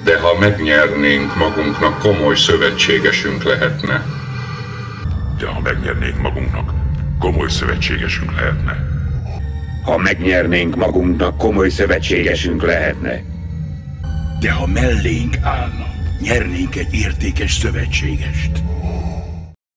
De ha megnyernénk magunknak, komoly szövetségesünk lehetne. De ha megnyernénk magunknak, komoly szövetségesünk lehetne. Ha megnyernénk magunknak, komoly szövetségesünk lehetne. De ha mellénk állna, nyernénk egy értékes szövetségest.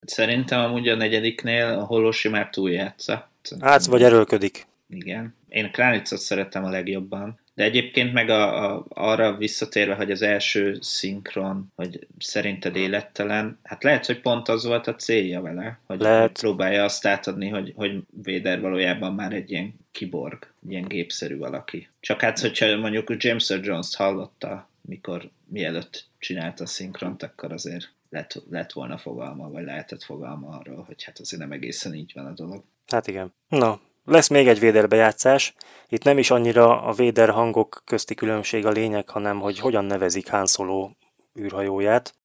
Szerintem amúgy a negyediknél a Hollósi már túljátsza. Hát, vagy erőlködik. Igen. Én Kránicot szeretem a legjobban. De egyébként meg a, a, arra visszatérve, hogy az első szinkron, hogy szerinted élettelen, hát lehet, hogy pont az volt a célja vele, hogy Lehet. próbálja azt átadni, hogy, hogy Vader valójában már egy ilyen kiborg, egy ilyen gépszerű valaki. Csak hát, hogyha mondjuk James Earl Jones-t hallotta, mikor mielőtt csinálta a szinkront, akkor azért lett, lett volna fogalma, vagy lehetett fogalma arról, hogy hát azért nem egészen így van a dolog. Hát igen. Na, lesz még egy Véder bejátszás. Itt nem is annyira a Véder hangok közti különbség a lényeg, hanem hogy hogyan nevezik Han Solo űrhajóját.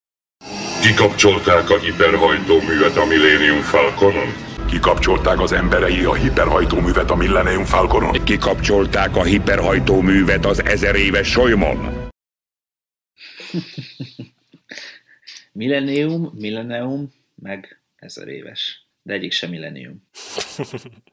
Kikapcsolták a hiperhajtóművet a Millennium Falconon? Kikapcsolták az emberei a hiperhajtóművet a Millennium Falconon? Kikapcsolták a hiperhajtóművet az ezer éves solymon? Millennium, Millennium, meg ezer éves. De egyik sem Millennium.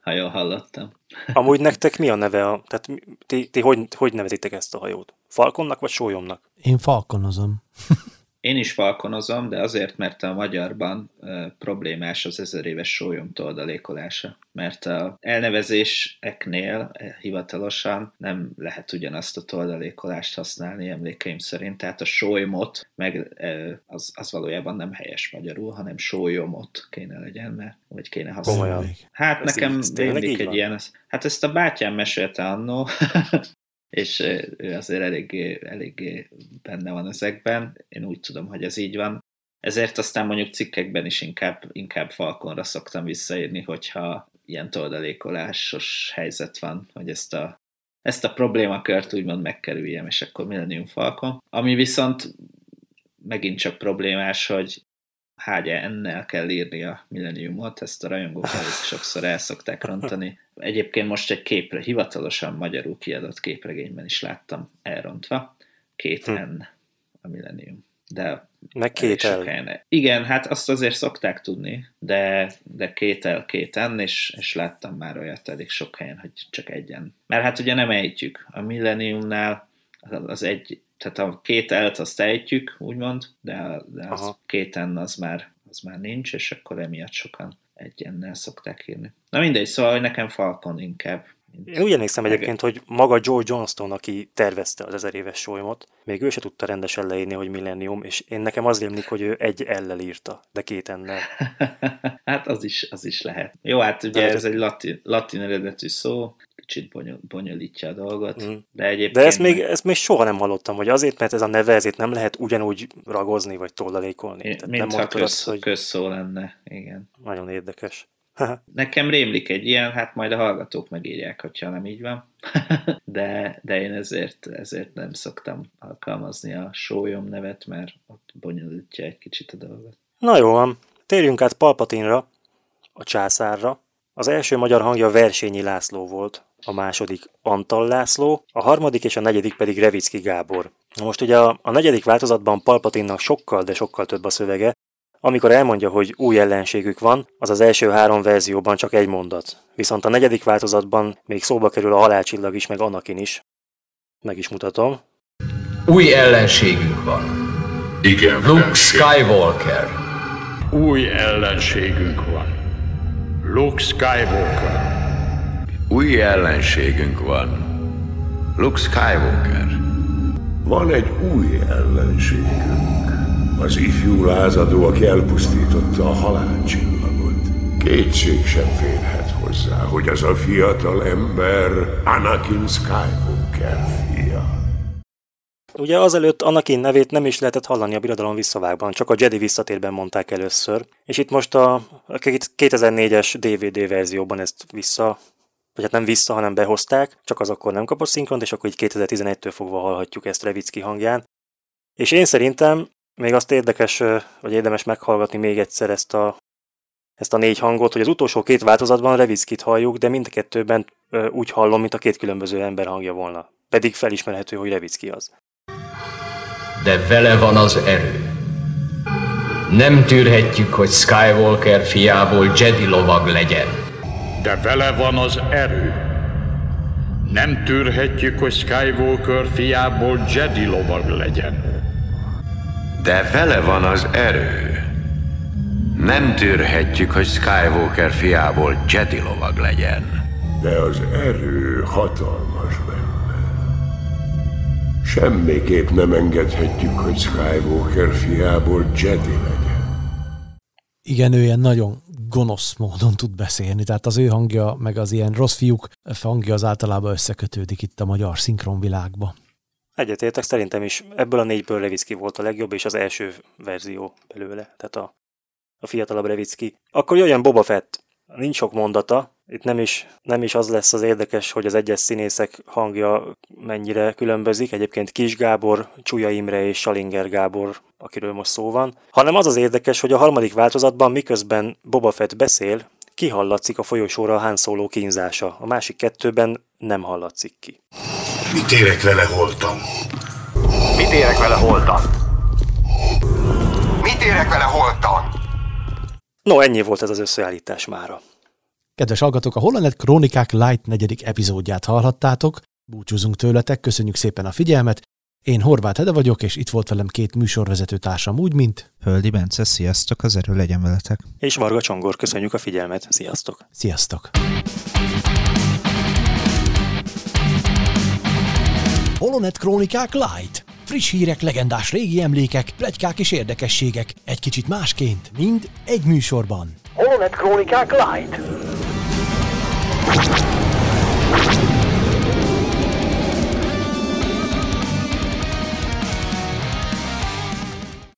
Ha jól hallottam. Amúgy nektek mi a neve? A, tehát ti, ti hogy, hogy nevezitek ezt a hajót? Falkonnak vagy sólyomnak? Én falkonozom. Én is falkonozom, de azért, mert a magyarban uh, problémás az ezer éves sólyom toldalékolása. Mert a elnevezéseknél uh, hivatalosan nem lehet ugyanazt a toldalékolást használni emlékeim szerint, tehát a sólymot meg uh, az, az valójában nem helyes magyarul, hanem sólyomot kéne legyen, mert vagy kéne használni. Komolyan. Hát Ez nekem így egy van? ilyen, hát ezt a bátyám mesélte annó, és ő azért eléggé, eléggé benne van ezekben. Én úgy tudom, hogy ez így van. Ezért aztán mondjuk cikkekben is inkább, inkább falkonra szoktam visszaírni, hogyha ilyen toldalékolásos helyzet van, hogy ezt a, ezt a problémakört úgymond megkerüljem, és akkor Millennium Falcon. Ami viszont megint csak problémás, hogy HGN-nel kell írni a Millenniumot, ezt a rajongók elég sokszor el szokták rontani. Egyébként most egy képre, hivatalosan magyarul kiadott képregényben is láttam elrontva. Két Hm. N a Millennium. De Meg két sok L. helyen- Igen, hát azt azért szokták tudni, de, de két el, két N, és, és láttam már olyat elég sok helyen, hogy csak egyen. Mert hát ugye nem ejtjük. A Millenniumnál az egy, tehát a kételt azt ejtjük, úgymond, de, de az Aha. két N az már, az már nincs, és akkor emiatt sokan egyennel szokták írni. Na mindegy, szóval hogy nekem Falcon inkább. Én úgy emlékszem egyébként, hogy maga Joe Johnston, aki tervezte az ezer éves solymot, még ő se tudta rendesen leírni, hogy Millennium, és én nekem az rémlik, hogy ő egy ellel írta, de két ennel. Hát az is, az is lehet. Jó, hát ugye De- ez egy latin, latin eredetű szó, kicsit bonyol, bonyolítja a dolgot, Mm. de egyébként... De ezt még, meg- ezt még soha nem hallottam, hogy azért, mert ez a neve, ezért nem lehet ugyanúgy ragozni, vagy tollalékolni. Tehát nem Mintha mondtad köz, hogy közszó lenne, igen. nagyon érdekes. Nekem rémlik egy ilyen, hát majd a hallgatók megírják, hogyha nem így van. de, de én ezért, ezért nem szoktam alkalmazni a sólyom nevet, mert ott bonyolítja egy kicsit a dolgot. Na jó van, térjünk át Palpatinra, a császárra. Az első magyar hangja Versényi László volt, a második Antal László, a harmadik és a negyedik pedig Revicki Gábor. Most ugye a, a negyedik változatban Palpatinnak sokkal, de sokkal több a szövege, amikor elmondja, hogy új ellenségük van, az az első három verzióban csak egy mondat. Viszont a negyedik változatban még szóba kerül a halálcsillag is, meg Anakin is. Meg is mutatom. Új ellenségünk van. Igen, Luke Skywalker. Új ellenségünk van. Luke Skywalker. Új ellenségünk van. Luke Skywalker. Van egy új ellenségünk. Az ifjú lázadó, aki elpusztította a halálcsillagot. Kétség sem férhet hozzá, hogy az a fiatal ember Anakin Skywalker fia. Ugye azelőtt Anakin nevét nem is lehetett hallani a birodalom visszavágban, csak a Jedi visszatérben mondták először. És itt most a a 2004-es DVD verzióban ezt vissza, vagy hát nem vissza, hanem behozták, csak az akkor nem kapott szinkront, és akkor így 2011-től fogva hallhatjuk ezt Revicki hangján. És én szerintem még azt érdekes, vagy érdemes meghallgatni még egyszer ezt a, ezt a négy hangot, hogy az utolsó két változatban Revickit halljuk, de mind a kettőben ö, úgy hallom, mint a két különböző ember hangja volna. Pedig felismerhető, hogy Revicki az. De vele van az erő. Nem tűrhetjük, hogy Skywalker fiából Jedi lovag legyen. De vele van az erő. Nem tűrhetjük, hogy Skywalker fiából Jedi lovag legyen. De vele van az erő. Nem tűrhetjük, hogy Skywalker fiából Jedi lovag legyen. De az erő hatalmas benne. Semmiképp nem engedhetjük, hogy Skywalker fiából Jedi legyen. Igen, ő ilyen nagyon gonosz módon tud beszélni, tehát az ő hangja, meg az ilyen rossz fiúk hangja az általában összekötődik itt a magyar szinkronvilágba. Egyetértek, szerintem is ebből a négyből Revicki volt a legjobb, és az első verzió belőle, tehát a, a fiatalabb Revicki. Akkor jöjjön Boba Fett. Nincs sok mondata, Itt nem is, nem is az lesz az érdekes, hogy az egyes színészek hangja mennyire különbözik. Egyébként Kis Gábor, Csúlya Imre és Salinger Gábor, akiről most szó van. Hanem az az érdekes, hogy a harmadik változatban miközben Boba Fett beszél, kihallatszik a folyosóra a Han Solo kínzása. A másik kettőben nem hallatszik ki. Mit érek vele holtam? Mit érek vele holtan? Mit érek vele holtan? No, ennyi volt ez az összeállítás mára. Kedves hallgatók, a Holonet Krónikák Light negyedik epizódját hallhattátok. Búcsúzunk tőletek, köszönjük szépen a figyelmet. Én Horváth Ede vagyok, és itt volt velem két műsorvezető társam úgy, mint... Földi Bence, sziasztok, az erő legyen veletek. És Marga Csongor, köszönjük a figyelmet, sziasztok! Sziasztok! Polonet Krónikák Light. Friss hírek, legendás régi emlékek, plegykák és érdekességek. Egy kicsit másként, mint egy műsorban. Polonet Krónikák Light.